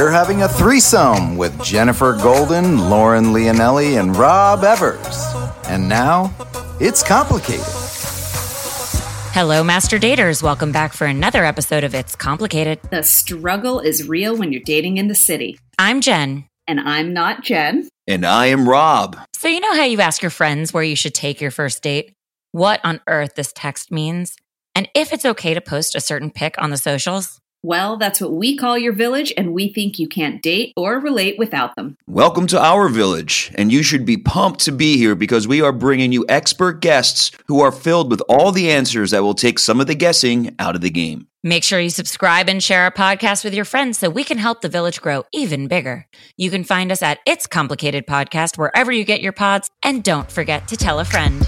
you're having a threesome with Jennifer Golden, Lauren Leonelli, and Rob Evers. And now, it's complicated. Hello, Master Daters. Welcome back for another episode of It's Complicated. The struggle is real when you're dating in the city. I'm Jen. And I'm not Jen. And I am Rob. So, you know how you ask your friends where you should take your first date? What on earth this text means? And if it's okay to post a certain pic on the socials? Well, that's what we call your village, and we think you can't date or relate without them. Welcome to our village, and you should be pumped to be here because we are bringing you expert guests who are filled with all the answers that will take some of the guessing out of the game. Make sure you subscribe and share our podcast with your friends so we can help the village grow even bigger. You can find us at It's Complicated Podcast wherever you get your pods, and don't forget to tell a friend.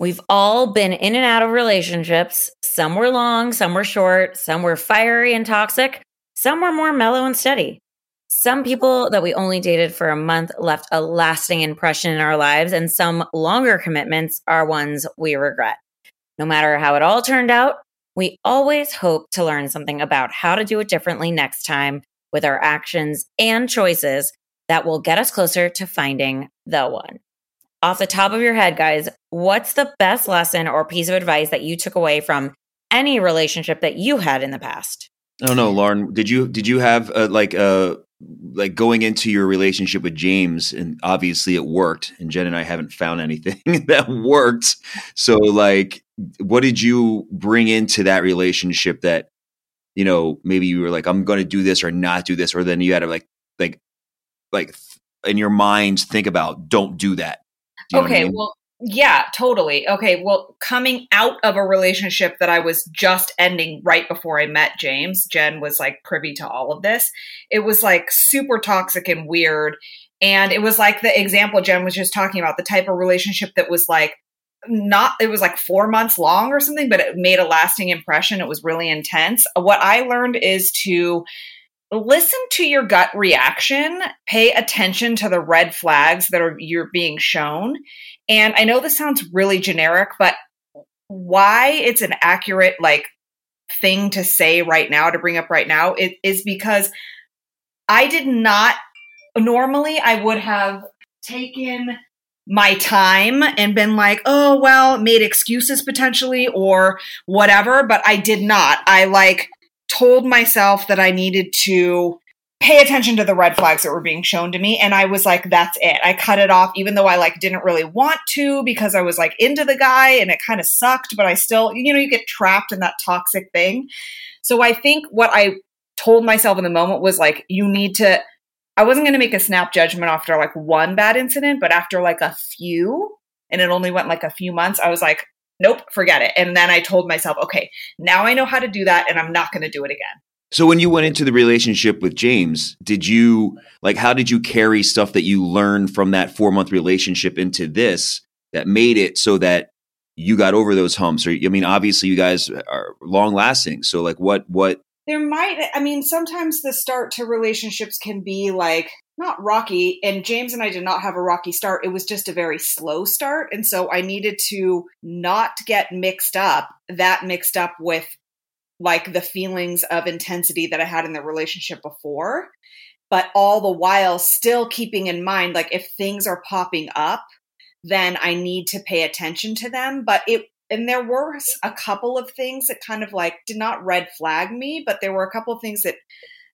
We've all been in and out of relationships. Some were long, some were short, some were fiery and toxic, some were more mellow and steady. Some people that we only dated for a month left a lasting impression in our lives, and some longer commitments are ones we regret. No matter how it all turned out, we always hope to learn something about how to do it differently next time with our actions and choices that will get us closer to finding the one off the top of your head, guys, what's the best lesson or piece of advice that you took away from any relationship that you had in the past? I don't know, Lauren. Did you did you have like uh like going into your relationship with James, and obviously it worked, and Jen and I haven't found anything that worked. So, like, what did you bring into that relationship that you know maybe you were like, I'm going to do this or not do this, or then you had to like like like in your mind think about don't do that okay, I mean? well, yeah, totally. Okay, well, coming out of a relationship that I was just ending right before I met James, Jen was like privy to all of this. It was like super toxic and weird. And it was like the example Jen was just talking about the type of relationship that was like not, it was like four months long or something, but it made a lasting impression. It was really intense. What I learned is to listen to your gut reaction pay attention to the red flags that are you're being shown and i know this sounds really generic but why it's an accurate like thing to say right now to bring up right now it is because i did not normally i would have taken my time and been like, oh, well, made excuses potentially or whatever, but I did not. I like told myself that I needed to pay attention to the red flags that were being shown to me and I was like that's it. I cut it off even though I like didn't really want to because I was like into the guy and it kind of sucked but I still you know you get trapped in that toxic thing. So I think what I told myself in the moment was like you need to I wasn't going to make a snap judgment after like one bad incident but after like a few and it only went like a few months I was like nope, forget it. And then I told myself, okay, now I know how to do that and I'm not going to do it again. So when you went into the relationship with James, did you like how did you carry stuff that you learned from that 4-month relationship into this that made it so that you got over those humps or I mean obviously you guys are long lasting. So like what what there might I mean sometimes the start to relationships can be like not rocky and james and i did not have a rocky start. It was just a very slow start and so i needed to not get mixed up that mixed up with like the feelings of intensity that i had in the relationship before but all the while still keeping in mind like if things are popping up then i need to pay attention to them but it and there were a couple of things that kind of like did not red flag me but there were a couple of things that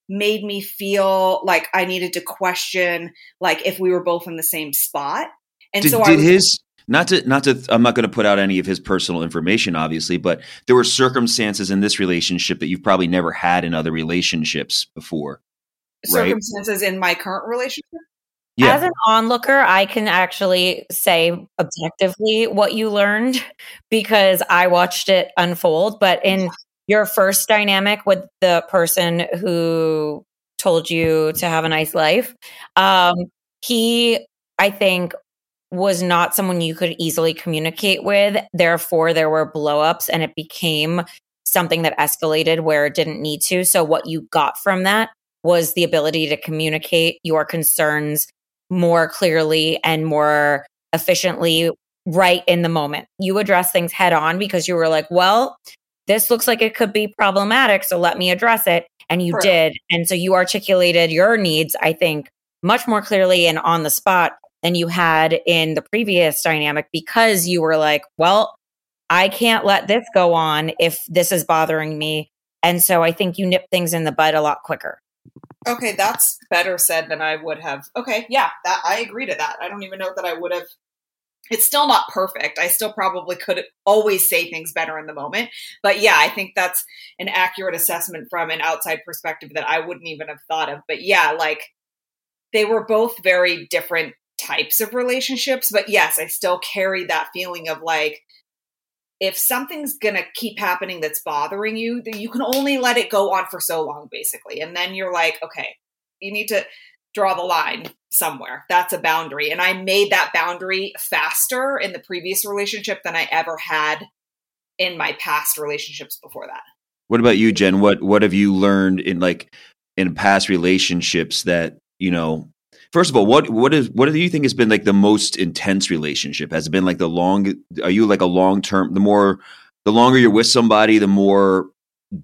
made me feel like I needed to question like if we were both in the same spot. And did, so did was, his not to not to I'm not going to put out any of his personal information obviously, but there were circumstances in this relationship that you've probably never had in other relationships before. Circumstances right? in my current relationship? Yeah. As an onlooker, I can actually say objectively what you learned because I watched it unfold. But in your first dynamic with the person who told you to have a nice life, um, he, I think, was not someone you could easily communicate with. Therefore, there were blowups and it became something that escalated where it didn't need to. So, what you got from that was the ability to communicate your concerns more clearly and more efficiently right in the moment. You address things head on because you were like, well, this looks like it could be problematic. So let me address it. And you did. And so you articulated your needs, I think, much more clearly and on the spot than you had in the previous dynamic because you were like, well, I can't let this go on if this is bothering me. And so I think you nip things in the bud a lot quicker. Okay, that's better said than I would have. Okay, yeah, that I agree to that. I don't even know that I would have it's still not perfect. I still probably could always say things better in the moment. But yeah, I think that's an accurate assessment from an outside perspective that I wouldn't even have thought of. But yeah, like they were both very different types of relationships. But yes, I still carry that feeling of like, if something's going to keep happening that's bothering you, then you can only let it go on for so long, basically. And then you're like, okay, you need to draw the line somewhere. That's a boundary. And I made that boundary faster in the previous relationship than I ever had in my past relationships before that. What about you, Jen? What what have you learned in like in past relationships that, you know, first of all, what what is what do you think has been like the most intense relationship? Has it been like the long are you like a long term the more the longer you're with somebody, the more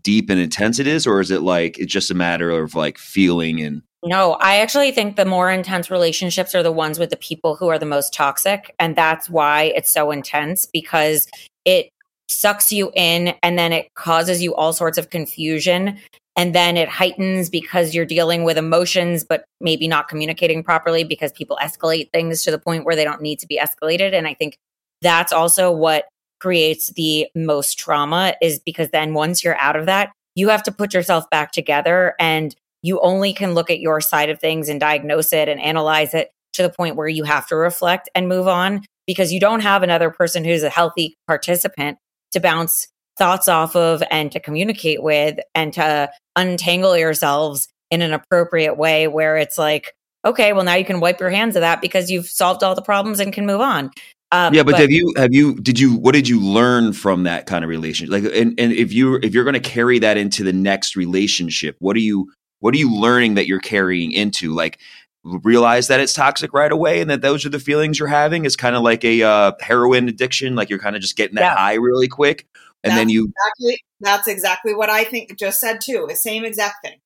deep and intense it is, or is it like it's just a matter of like feeling and no, I actually think the more intense relationships are the ones with the people who are the most toxic. And that's why it's so intense because it sucks you in and then it causes you all sorts of confusion. And then it heightens because you're dealing with emotions, but maybe not communicating properly because people escalate things to the point where they don't need to be escalated. And I think that's also what creates the most trauma is because then once you're out of that, you have to put yourself back together and you only can look at your side of things and diagnose it and analyze it to the point where you have to reflect and move on because you don't have another person who's a healthy participant to bounce thoughts off of and to communicate with and to untangle yourselves in an appropriate way where it's like okay well now you can wipe your hands of that because you've solved all the problems and can move on um, yeah, but, but, have you have you did you what did you learn from that kind of relationship? Like, and and if you if you're going to carry that into the next relationship, what do you what are you learning that you're carrying into? Like, realize that it's toxic right away and that those are the feelings you're having is kind of like a uh, heroin addiction like you're kind of just getting that yeah. high really quick and that's then you exactly that's exactly what i think just said too the same exact thing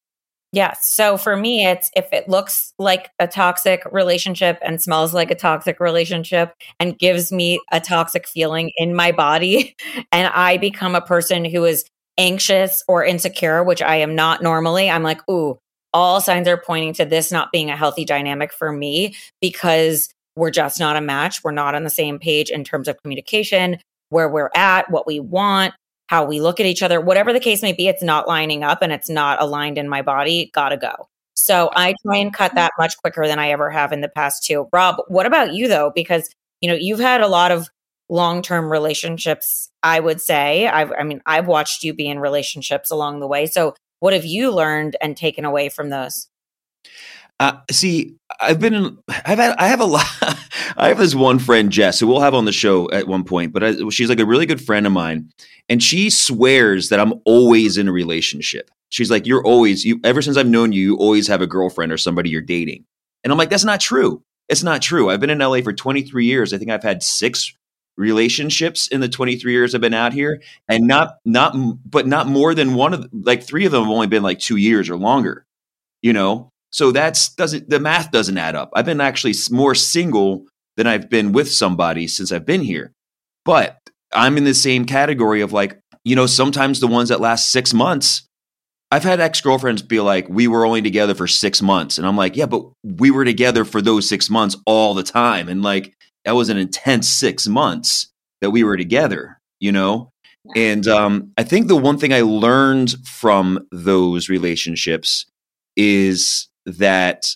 yeah so for me it's if it looks like a toxic relationship and smells like a toxic relationship and gives me a toxic feeling in my body and i become a person who is anxious or insecure, which I am not normally, I'm like, ooh, all signs are pointing to this not being a healthy dynamic for me because we're just not a match. We're not on the same page in terms of communication, where we're at, what we want, how we look at each other, whatever the case may be, it's not lining up and it's not aligned in my body. Gotta go. So I try and cut that much quicker than I ever have in the past too. Rob, what about you though? Because you know, you've had a lot of long-term relationships i would say I've, i mean i've watched you be in relationships along the way so what have you learned and taken away from those uh, see, I've been, in, I've had, I have a lot. I have this one friend, Jess, who we'll have on the show at one point, but I, she's like a really good friend of mine, and she swears that I'm always in a relationship. She's like, "You're always, you ever since I've known you, you always have a girlfriend or somebody you're dating," and I'm like, "That's not true. It's not true. I've been in LA for 23 years. I think I've had six relationships in the 23 years I've been out here and not not but not more than one of like three of them have only been like 2 years or longer you know? So that's doesn't the math doesn't add up. I've been actually more single than I've been with somebody since I've been here. But I'm in the same category of like you know sometimes the ones that last 6 months I've had ex-girlfriends be like we were only together for 6 months and I'm like yeah but we were together for those 6 months all the time and like that was an intense six months that we were together, you know? And um, I think the one thing I learned from those relationships is that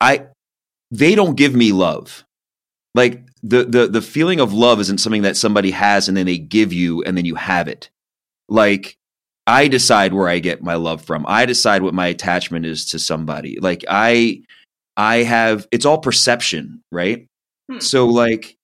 I they don't give me love. Like the the the feeling of love isn't something that somebody has and then they give you and then you have it. Like I decide where I get my love from. I decide what my attachment is to somebody. Like I I have it's all perception, right? Hmm. So like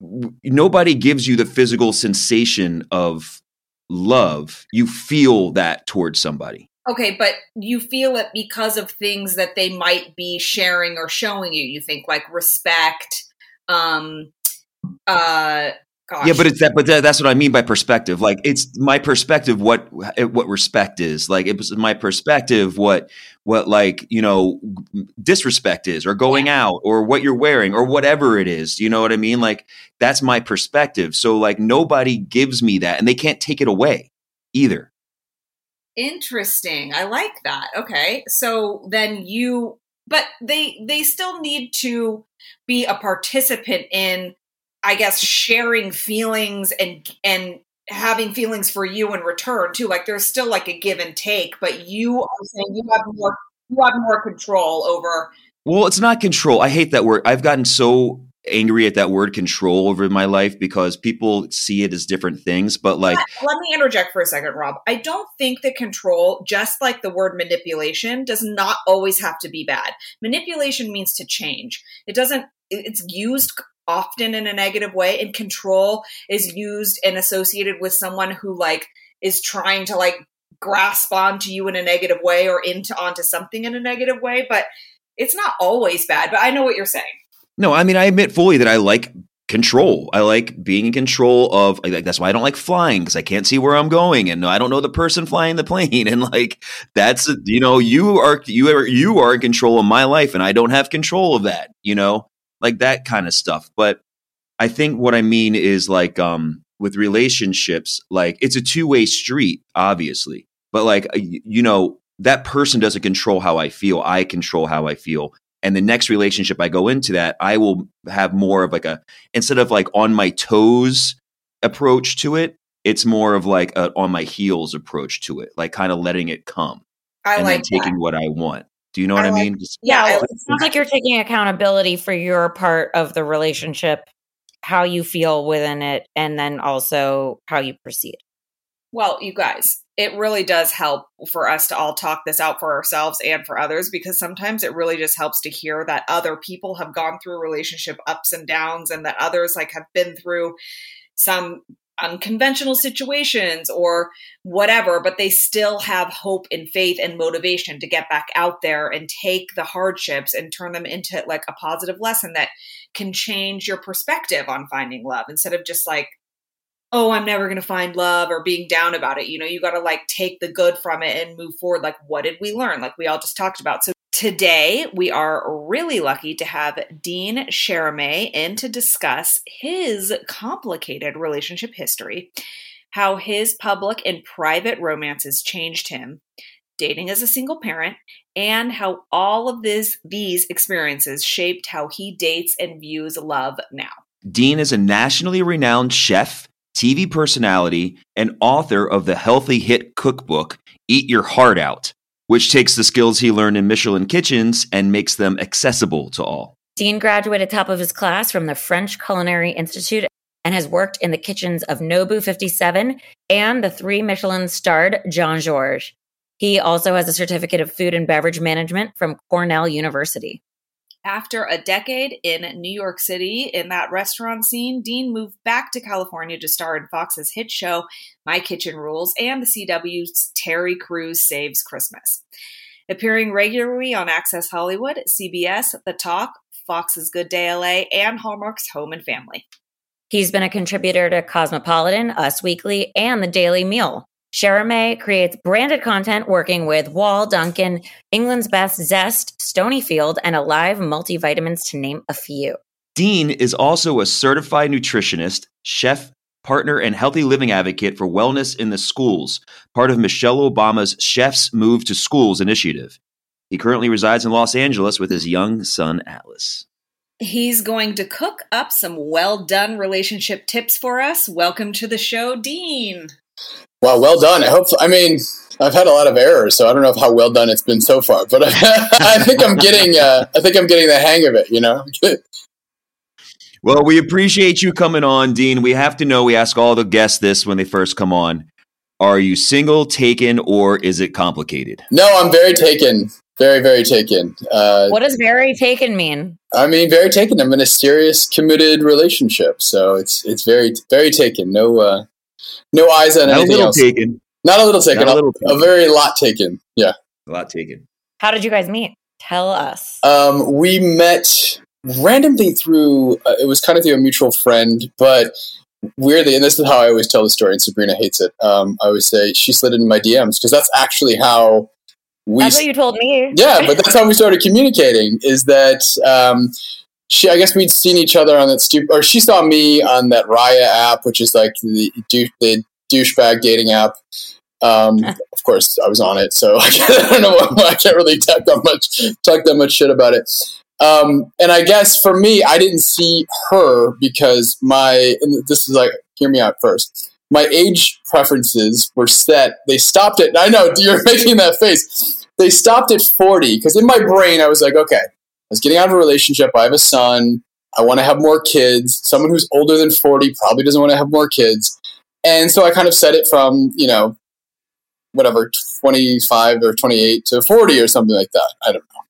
w- nobody gives you the physical sensation of love. You feel that towards somebody. Okay, but you feel it because of things that they might be sharing or showing you. You think like respect, um, uh, Gosh. Yeah, but it's that. But that, that's what I mean by perspective. Like it's my perspective. What eh, what respect is like. It was my perspective. What what like you know disrespect is, or going out, or what you're wearing, or whatever it is. You know what I mean? Like that's my perspective. So like nobody gives me that, and they can't take it away either. Interesting. I like that. Okay. So then you but they they still need to be a participant in I guess sharing feelings and and having feelings for you in return too. Like there's still like a give and take, but you are saying you have more you have more control over Well, it's not control. I hate that word. I've gotten so angry at that word control over my life because people see it as different things. But like, let me interject for a second, Rob. I don't think that control, just like the word manipulation, does not always have to be bad. Manipulation means to change. It doesn't, it's used often in a negative way, and control is used and associated with someone who like is trying to like grasp onto you in a negative way or into onto something in a negative way. But it's not always bad. But I know what you're saying. No, I mean I admit fully that I like control. I like being in control of like that's why I don't like flying because I can't see where I'm going and I don't know the person flying the plane and like that's you know you are you are you are in control of my life and I don't have control of that, you know? Like that kind of stuff. But I think what I mean is like um with relationships like it's a two-way street obviously. But like you know that person doesn't control how I feel. I control how I feel and the next relationship I go into that, I will have more of like a instead of like on my toes approach to it, it's more of like a on my heels approach to it, like kind of letting it come. I and like then taking what I want. Do you know what I, I mean? Just- Yeah, I Yeah, like it sounds like you're taking accountability for your part of the relationship, how you feel within it, and then also how you proceed. Well, you guys, it really does help for us to all talk this out for ourselves and for others because sometimes it really just helps to hear that other people have gone through relationship ups and downs and that others like have been through some unconventional situations or whatever, but they still have hope and faith and motivation to get back out there and take the hardships and turn them into like a positive lesson that can change your perspective on finding love instead of just like oh, I'm never going to find love or being down about it. You know, you got to like take the good from it and move forward. Like, what did we learn? Like we all just talked about. So today we are really lucky to have Dean Sheremet in to discuss his complicated relationship history, how his public and private romances changed him, dating as a single parent, and how all of this these experiences shaped how he dates and views love now. Dean is a nationally renowned chef, TV personality, and author of the healthy hit cookbook, Eat Your Heart Out, which takes the skills he learned in Michelin kitchens and makes them accessible to all. Dean graduated top of his class from the French Culinary Institute and has worked in the kitchens of Nobu 57 and the three Michelin starred Jean Georges. He also has a certificate of food and beverage management from Cornell University. After a decade in New York City in that restaurant scene, Dean moved back to California to star in Fox's hit show My Kitchen Rules and the CW's Terry Crews Saves Christmas. Appearing regularly on Access Hollywood, CBS, The Talk, Fox's Good Day LA, and Hallmark's Home and Family. He's been a contributor to Cosmopolitan, Us Weekly, and The Daily Meal. Sheremet creates branded content working with Wall, Dunkin', Eggland's Best, Zest, Stonyfield, and Alive Multivitamins, to name a few. Dean is also a certified nutritionist, chef, partner, and healthy living advocate for wellness in the schools, part of Michelle Obama's Chefs Move to Schools initiative. He currently resides in Los Angeles with his young son, Atlas. He's going to cook up some well done relationship tips for us. Welcome to the show, Dean. Wow, well done. I hope. I mean, I've had a lot of errors, so I don't know how well done it's been so far. But I think I'm getting. Uh, I think I'm getting the hang of it. You know. Well, we appreciate you coming on, Dean. We have to know, we ask all the guests this when they first come on. Are you single, taken, or is it complicated? no, I'm very taken. Very, very taken. Uh, What does very taken mean? I mean, very taken. I'm in a serious, committed relationship, so it's it's very, very taken. No, uh, no eyes on Not a anything little else. taken, Not a little taken. Not a a, little a taken. very lot taken. Yeah. a lot taken. How did you guys meet? Tell us. Um, we met randomly through. Uh, it was kind of through a mutual friend, but weirdly, and this is how I always tell the story, and Sabrina hates it. Um, I always say she slid into my DMs because that's actually how we. That's what you told me. yeah, but that's how we started communicating. Is that um, she? I guess we'd seen each other on that stupid, or she saw me on that Raya app, which is like the dou- the douchebag dating app. Um, of course, I was on it, so I don't know. Why, I can't really talk that much talk that much shit about it. Um, and I guess for me, I didn't see her because my and this is like hear me out first. My age preferences were set. They stopped at. I know you're making that face. They stopped at forty because in my brain I was like, okay, I was getting out of a relationship. I have a son. I want to have more kids. Someone who's older than forty probably doesn't want to have more kids. And so I kind of set it from you know whatever 25 or 28 to 40 or something like that i don't know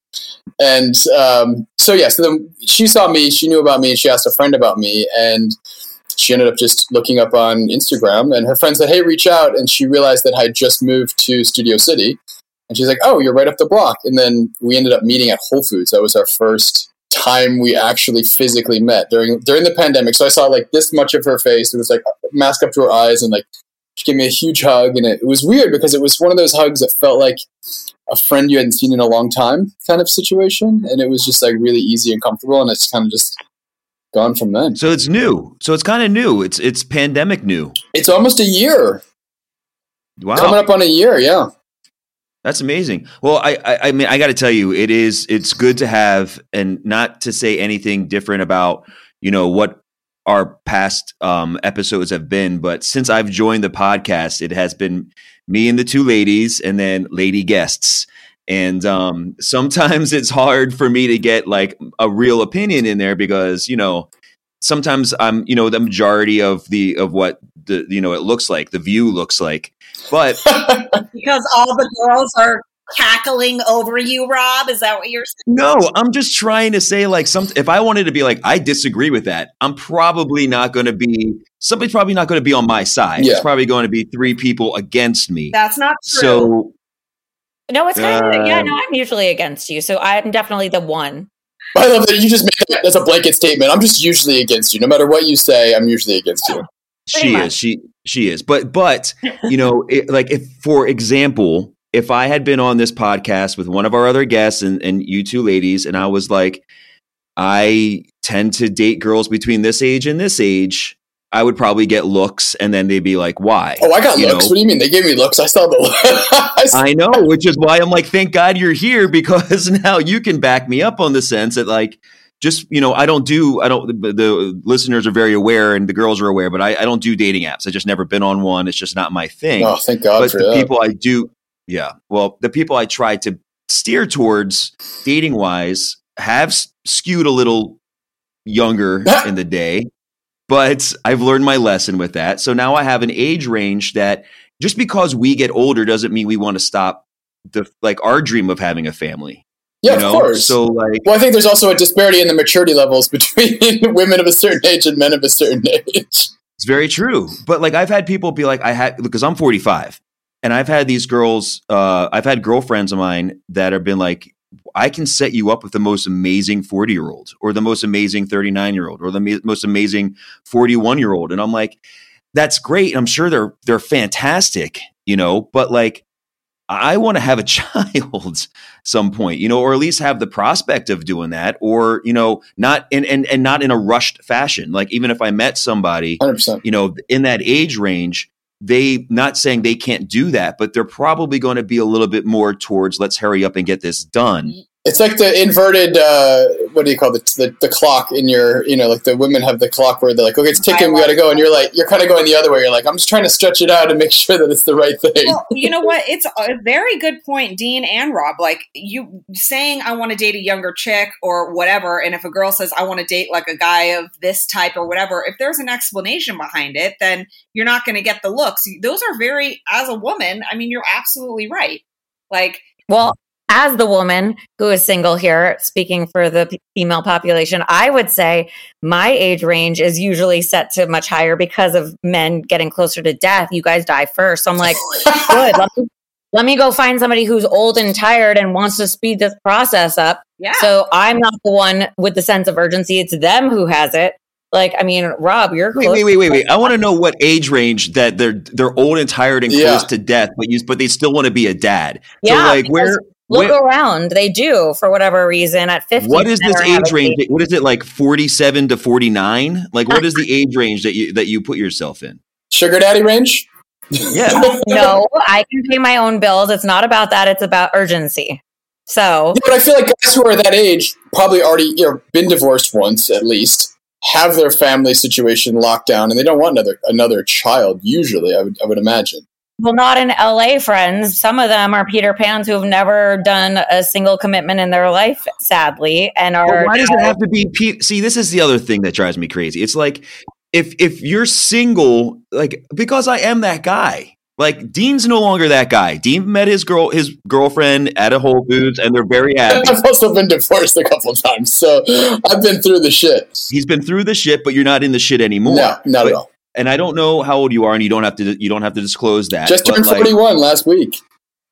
and um, so yeah so then she saw me she knew about me she asked a friend about me and she ended up just looking up on instagram and her friend said hey reach out and she realized that i just moved to studio city and she's like oh you're right up the block. And then we ended up meeting at whole foods. That was our first time we actually physically met during during the pandemic. So i saw like this much of her face. It was like mask up to her eyes and like she gave me a huge hug. And it, it was weird because it was one of those hugs that felt like a friend you hadn't seen in a long time kind of situation. And it was just like really easy and comfortable. And it's kind of just gone from then. So it's new. So it's kind of new. It's it's pandemic new. it's almost a year. Wow. coming up on a year yeah That's amazing. Well, I, I, I mean, I got to tell you, it is. It's good to have, and not to say anything different about, you know, what our past um, episodes have been, but since I've joined the podcast, it has been me and the two ladies, and then lady guests. And um, sometimes it's hard for me to get like a real opinion in there because you know sometimes I'm you know the majority of the of what the you know it looks like the view looks like, but because all the girls are cackling over you, Rob. Is that what you're saying? No, I'm just trying to say like some if I wanted to be like I disagree with that, I'm probably not going to be somebody's probably not going to be on my side. Yeah. It's probably going to be three people against me. That's not true. So No, it's kind of yeah. Um, No, I'm usually against you, so I'm definitely the one. I love that you just made that as a blanket statement i'm just usually against you no matter what you say i'm usually against you she much. is she she is. But but you know, it, like if for example, if I had been on this podcast with one of our other guests and and you two ladies and I was like I tend to date girls between this age and this age, I would probably get looks and then they'd be like, "Why?" oh i got You looks know? what do you mean they gave me looks i saw the I know, which is why I'm like, thank God you're here because now you can back me up on the sense that like, just you know, I don't do, I don't. The, the listeners are very aware and the girls are aware, but I, I don't do dating apps. I've just never been on one. It's just not my thing. oh thank god but for the that people I do, yeah, well, the people I try to steer towards dating wise have skewed a little younger in the day, but I've learned my lesson with that. So now I have an age range that just because we get older doesn't mean we want to stop the like our dream of having a family. yeah you know? of course So like, Well, I think there's also a disparity in the maturity levels between women of a certain age and men of a certain age. It's very true. But like I've had people be like, I had because I'm 45, and I've had these girls. Uh, I've had girlfriends of mine that have been like, I can set you up with the most amazing 40 year old, or the most amazing 39 year old, or the ma- most amazing 41 year old, and I'm like, that's great. I'm sure they're they're fantastic, you know. But like, I want to have a child some point, you know, or at least have the prospect of doing that, or you know, not and and and not in a rushed fashion. Like even if I met somebody 100%. you know, in that age range, they not saying they can't do that, but they're probably going to be a little bit more towards let's hurry up and get this done. It's like the inverted, uh, what do you call it? The, the clock in your, you know, like the women have the clock where they're like, okay, it's ticking, we got to go. And you're like, you're kind of going the other way. You're like, I'm just trying to stretch it out and make sure that it's the right thing. well, you know what? It's a very good point, Dean and Rob. Like you saying, I want to date a younger chick or whatever. And if a girl says, I want to date like a guy of this type or whatever, if there's an explanation behind it, then you're not going to get the looks. Those are very, as a woman, I mean, you're absolutely right. Like, Well, as the woman who is single here, speaking for the female population, I would say my age range is usually set to much higher because of men getting closer to death. You guys die first. So I'm like, good. Let me, let me go find somebody who's old and tired and wants to speed this process up. yeah. So I'm not the one with the sense of urgency. It's them who has it. Like, I mean, Rob, you're Wait, close. wait, wait, wait, wait. I want to know what age range that they're they're old and tired and Yeah. close to death, but you but they still want to be a dad. Yeah, so like where, Look where around. They do for whatever reason at 50. what is this age range? What is it like 47 to 49? Like what uh, is the age range that you that you put yourself in? Sugar daddy range? Yeah. no, I can pay my own bills. It's not about that. It's about urgency. So, Yeah, but I feel like guys who are that age probably already you know been divorced once at least, have their family situation locked down, and they don't want another another child. Usually, I would I would imagine. Well, not in LA, friends. Some of them are Peter Pans who have never done a single commitment in their life, sadly, and But are. why does it have to be Pete? See, this is the other thing that drives me crazy. It's like if if you're single, like because I am that guy. Like Dean's no longer that guy. Dean met his girl, his girlfriend at a Whole Foods, and they're very happy. I've also been divorced a couple of times, so I've been through the shit. He's been through the shit, but you're not in the shit anymore. No, not But- at all. And I don't know how old you are, and you don't have to you don't have to disclose that. Just but, turned like, 41 last week.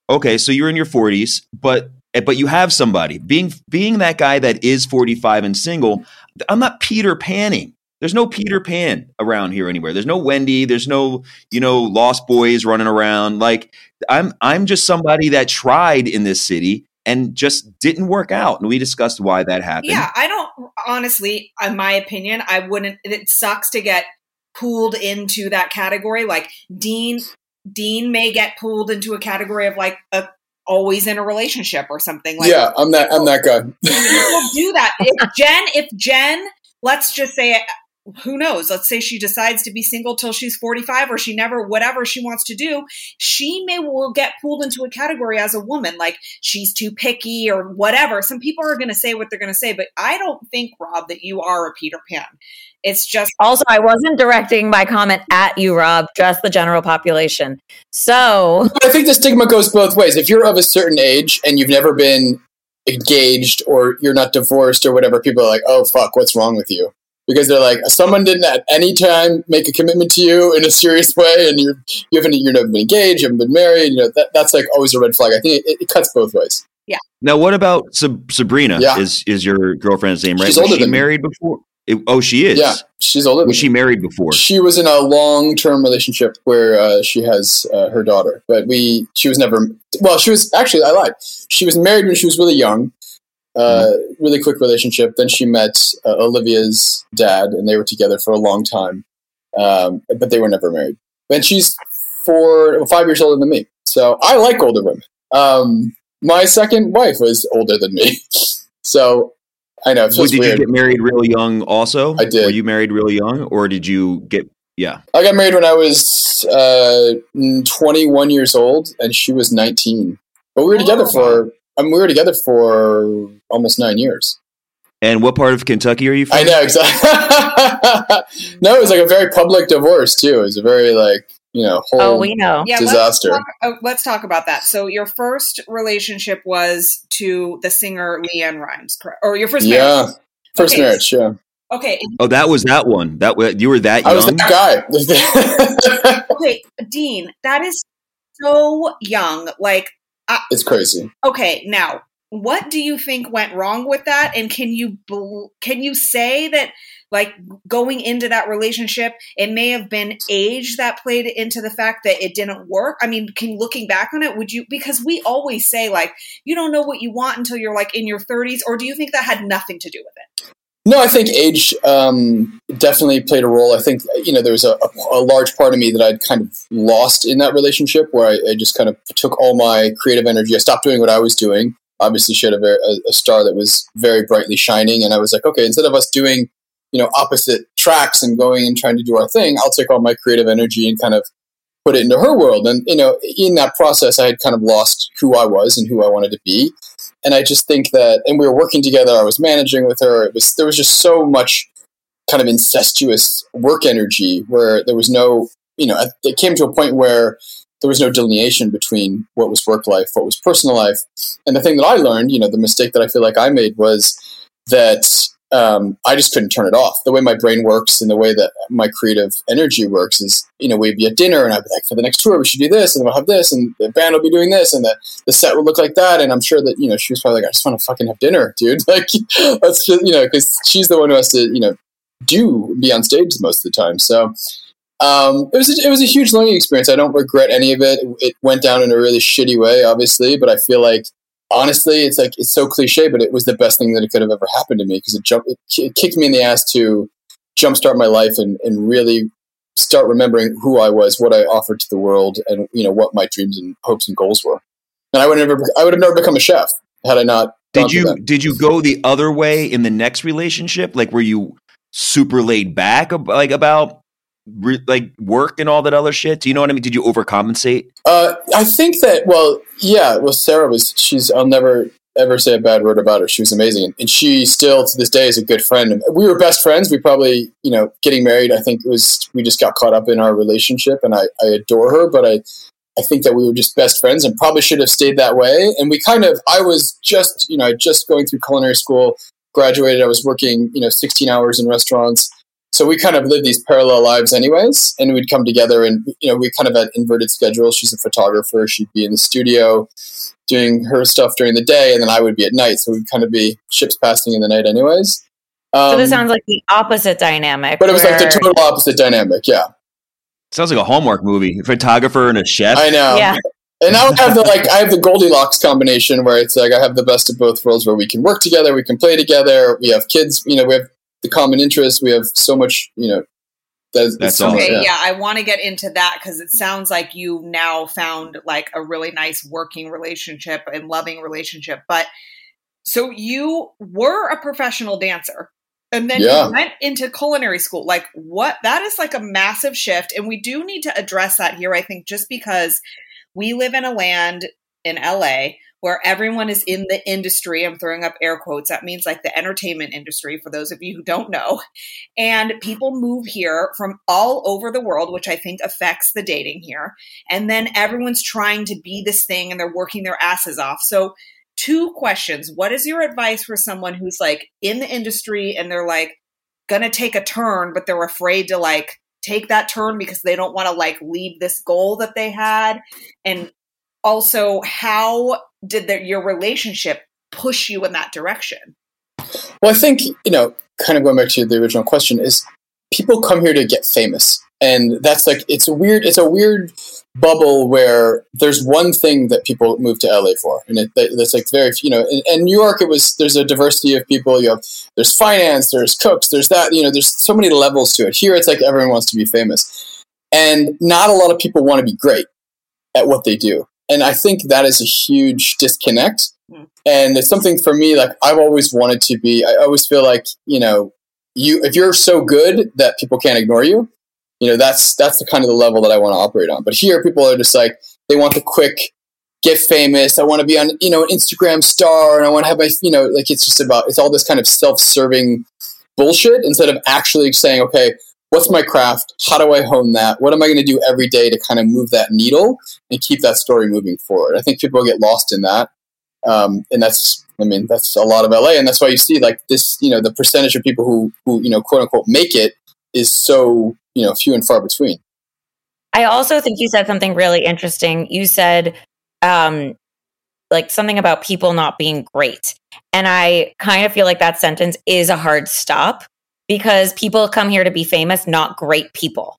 okay, so you're in your 40s, but but you have somebody being being that guy that is 45 and single. I'm not Peter Panning. There's no Peter Pan around here anywhere. There's no Wendy. There's no you know Lost Boys running around. Like I'm I'm just somebody that tried in this city and just didn't work out. And we discussed why that happened. Yeah, I don't honestly, in my opinion, I wouldn't it sucks to get pulled into that category. Like Dean Dean may get pulled into a category of like a always in a relationship or something like yeah, I'm that I'm that guy. people do that. If Jen, if Jen, let's just say, who knows? Let's say she decides to be single till she's 45 or she never, whatever she wants to do, she may will get pulled into a category as a woman, like she's too picky or whatever. Some people are going to say what they're going to say, but I don't think, Rob, that you are a Peter Pan. It's just, Also, I wasn't directing my comment at you, Rob, just the general population. So, I think the stigma goes both ways. If you're of a certain age and you've never been engaged or you're not divorced or whatever, people are like, "Oh fuck, what's wrong with you?" Because they're like, someone didn't at any time make a commitment to you in a serious way, and you're you haven't you've never been engaged, you haven't been married. You know that, that's like always a red flag. I think it, it cuts both ways. Yeah. Now, what about Sab- Sabrina? Yeah. Is is your girlfriend's name right? She's older she than me. married before? It- oh, she is. Yeah, she's older. Was she married before? She was in a long-term relationship where uh, she has uh, her daughter, but we she was never. Well, she was actually I lied. She was married when she was really young. Uh, Really quick relationship. Then she met uh, Olivia's dad, and they were together for a long time. Um, but they were never married. And she's four, well, five years older than me. So I like older women. Um, my second wife was older than me, so I know Well, did weird. you get married real young? Also, I did. Were you married real young, or did you get? Yeah. I got married when I was uh, 21 years old, and she was 19. But we were together Oh. for I mean, we were together for almost nine years. And what part of Kentucky are you from? I know exactly. no, it was like a very public divorce too. It was a very like you know whole. oh, we know. yeah, Disaster. Let's talk, uh, let's talk about that. So your first relationship was to the singer LeAnn Rimes, correct? Or your first yeah, marriage? first Okay. marriage. Yeah, Okay, Oh, that was that one. That wa- you were that young. I was young. that guy. okay, Dean, that is so young. Like, it's crazy. okay, now what do you think went wrong with that? And can you bel- can you say that like going into that relationship, it may have been age that played into the fact that it didn't work? I mean, can looking back on it, would you? Because we always say like you don't know what you want until you're like in your 30s, or do you think that had nothing to do with it? No, I think age um, definitely played a role. I think you know there was a, a, large part of me that I'd kind of lost in that relationship, where I, I just kind of took all my creative energy. I stopped doing what I was doing. Obviously, she had a, very, a, a star that was very brightly shining, and I was like, okay, instead of us doing you know opposite tracks and going and trying to do our thing, I'll take all my creative energy and kind of put it into her world. And you know, in that process, I had kind of lost who I was and who I wanted to be and I just think that, and we were working together. I was managing with her. It was there was just so much kind of incestuous work energy where there was no, you know, it came to a point where there was no delineation between what was work life, what was personal life, and the thing that I learned, you know, the mistake that I feel like I made was that um, I just couldn't turn it off. The way my brain works and the way that my creative energy works is, you know, we'd be at dinner and I'd be like, for the next tour, we should do this, and we'll have this, and the band will be doing this, and the, the set will look like that. And I'm sure that, you know, she was probably like, I just want to fucking have dinner, dude. Like, let's just, you know, because she's the one who has to, you know, do be on stage most of the time. So um, it was a, it was a huge learning experience. I don't regret any of it. It went down in a really shitty way, obviously, but I feel like honestly, it's like it's so cliche, but it was the best thing that it could have ever happened to me because it jumped, it, kicked me in the ass to jumpstart my life and, and really start remembering who I was, what I offered to the world, and you know what my dreams and hopes and goals were. And I would never, I would have never become a chef had I not. Did you did you go the other way in the next relationship? Like, were you super laid back, like about re- like work and all that other shit? Do you know what I mean? Did you overcompensate? Uh, I think that. Well, yeah. Well, Sarah was. She's. I'll never ever say a bad word about her. She was amazing, and she still to this day is a good friend. We were best friends. We probably, you know, getting married. I think it was we just got caught up in our relationship, and I, I adore her, but I. I think that we were just best friends and probably should have stayed that way. And we kind of, I was just, you know, just going through culinary school, graduated. I was working, you know, 16 hours in restaurants so we kind of lived these parallel lives anyways and we'd come together and you know we kind of had inverted schedules. She's a photographer she'd be in the studio doing her stuff during the day and then i would be at night. So we'd kind of be ships passing in the night anyways. Um, so this um, sounds like the opposite dynamic but it was where... like the total opposite dynamic yeah. Sounds like a hallmark movie. A photographer and a chef? I know. Yeah. And now I have the like I have the Goldilocks combination where it's like I have the best of both worlds where we can work together, we can play together, we have kids, you know, we have the common interests. We have so much, you know. That's, that's okay. Yeah. yeah, I want to get into that because it sounds like you now found like a really nice working relationship and loving relationship. But so you were a professional dancer and then yeah. you went into culinary school. Like what? That is like a massive shift, and we do need to address that here. I think just because we live in a land in LA where everyone is in the industry. I'm throwing up air quotes. That means like the entertainment industry, for those of you who don't know. And people move here from all over the world, which I think affects the dating here. And then everyone's trying to be this thing and they're working their asses off. So, two questions. What is your advice for someone who's like in the industry and they're like gonna take a turn, but they're afraid to like take that turn because they don't want to like leave this goal that they had and also how did the, your relationship push you in that direction well i think you know kind of going back to the original question is people come here to get famous and that's like it's a weird it's a weird bubble where there's one thing that people move to LA for, and it, that's like very you know. In, in, New York, it was there's a diversity of people. You have there's finance, there's cooks, there's that you know. There's so many levels to it. Here, it's like everyone wants to be famous, and not a lot of people want to be great at what they do and I think that is a huge disconnect. Mm. And it's something for me, like I've always wanted to be, I always feel like, you know, you, if you're so good that people can't ignore you, you know, that's, that's the kind of the level that I want to operate on. But here people are just like, they want the quick, get famous. I want to be on, you know, an Instagram star and I want to have my, you know, like it's just about, it's all this kind of self-serving bullshit instead of actually saying, okay, what's my craft? How do I hone that? What am I going to do every day to kind of move that needle and keep that story moving forward? I think people get lost in that. Um, and that's, I mean, that's a lot of LA. And that's why you see like this, you know, the percentage of people who, who, you know, quote unquote make it is so, you know, few and far between. I also think you said something really interesting. You said, um, like something about people not being great. And I kind of feel like that sentence is a hard stop because people come here to be famous, not great people.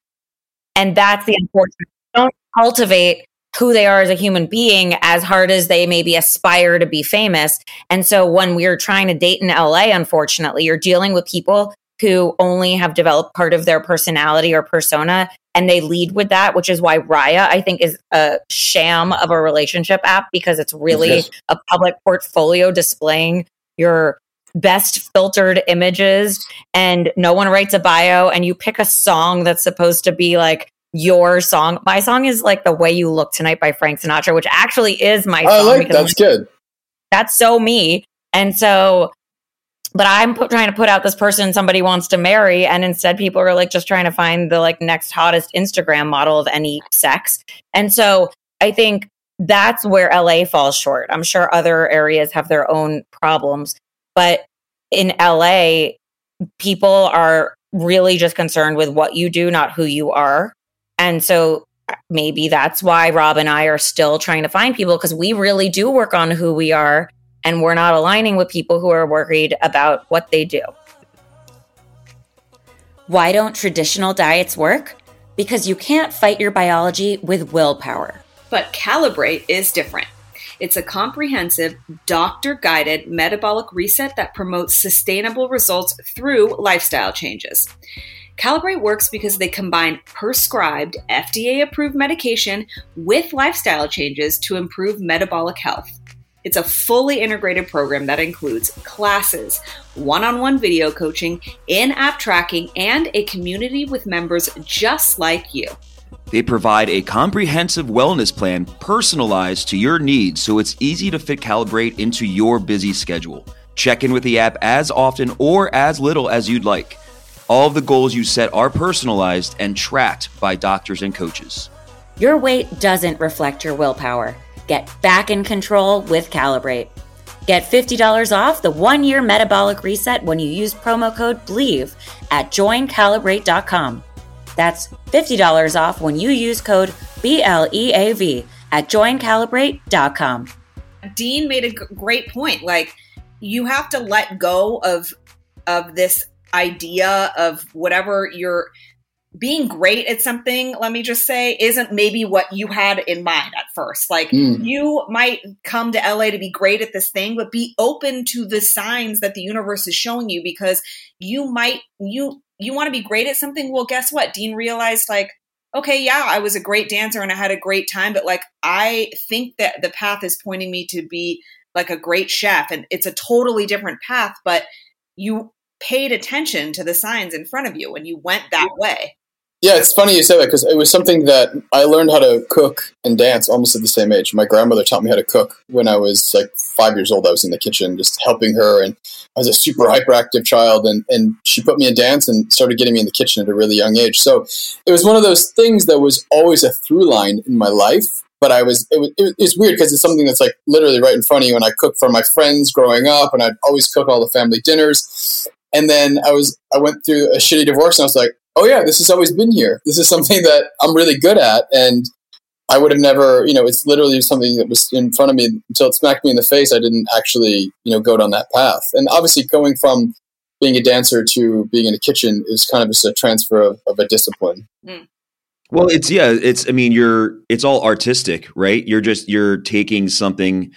And that's the unfortunate. Don't cultivate who they are as a human being as hard as they maybe aspire to be famous. And so when we're trying to date in LA, unfortunately, you're dealing with people who only have developed part of their personality or persona and they lead with that, which is why Raya, I think, is a sham of a relationship app because it's really yes. a public portfolio displaying your best filtered images and no one writes a bio and you pick a song that's supposed to be like your song. My song is like The Way You Look Tonight by Frank Sinatra, which actually is my song. I like that's good. That's so me. And so but I'm trying to put out this person somebody wants to marry, and instead people are like just trying to find the like next hottest Instagram model of any sex. And so I think that's where LA falls short. I'm sure other areas have their own problems, but in LA, people are really just concerned with what you do, not who you are. And so uh, maybe that's why Rob and I are still trying to find people because we really do work on who we are and we're not aligning with people who are worried about what they do. Why don't traditional diets work? Because you can't fight your biology with willpower. But Calibrate is different. It's a comprehensive, doctor guided metabolic reset that promotes sustainable results through lifestyle changes. Calibrate works because they combine prescribed, FDA approved medication with lifestyle changes to improve metabolic health. It's a fully integrated program that includes classes, one on one video coaching, in app tracking, and a community with members just like you. They provide a comprehensive wellness plan personalized to your needs so it's easy to fit Calibrate into your busy schedule. Check in with the app as often or as little as you'd like. All of the goals you set are personalized and tracked by doctors and coaches. Your weight doesn't reflect your willpower. Get back in control with Calibrate. Get $50 off the one year metabolic reset when you use promo code BLEAV at joincalibrate.com. That's $50 off when you use code BLEAV at joincalibrate.com. Dean made a g- great point. Like you have to let go of of this idea of whatever you're being great at something, let me just say, isn't maybe what you had in mind at first. Like Mm. you might come to LA to be great at this thing, but be open to the signs that the universe is showing you because you might you you want to be great at something. Well, guess what? Dean realized like, okay, yeah, I was a great dancer and I had a great time, but like I think that the path is pointing me to be like a great chef and it's a totally different path, but you paid attention to the signs in front of you and you went that way. Yeah, it's funny you say that because it was something that I learned how to cook and dance almost at the same age. My grandmother taught me how to cook when I was like five years old. I was in the kitchen just helping her, and I was a super hyperactive child. And, and she put me in dance and started getting me in the kitchen at a really young age. So it was one of those things that was always a through line in my life. But I was, it was, it was weird because it's something that's like literally right in front of you. And I cooked for my friends growing up, and I'd always cook all the family dinners. And then I was, I went through a shitty divorce, and I was like, oh yeah, this has always been here. This is something that I'm really good at, and I would have never, you know, it's literally something that was in front of me until it smacked me in the face. I didn't actually, you know, go down that path. And obviously, going from being a dancer to being in a kitchen is kind of just a transfer of, of a discipline. Well, it's yeah, it's I mean, you're it's all artistic, right? You're just you're taking something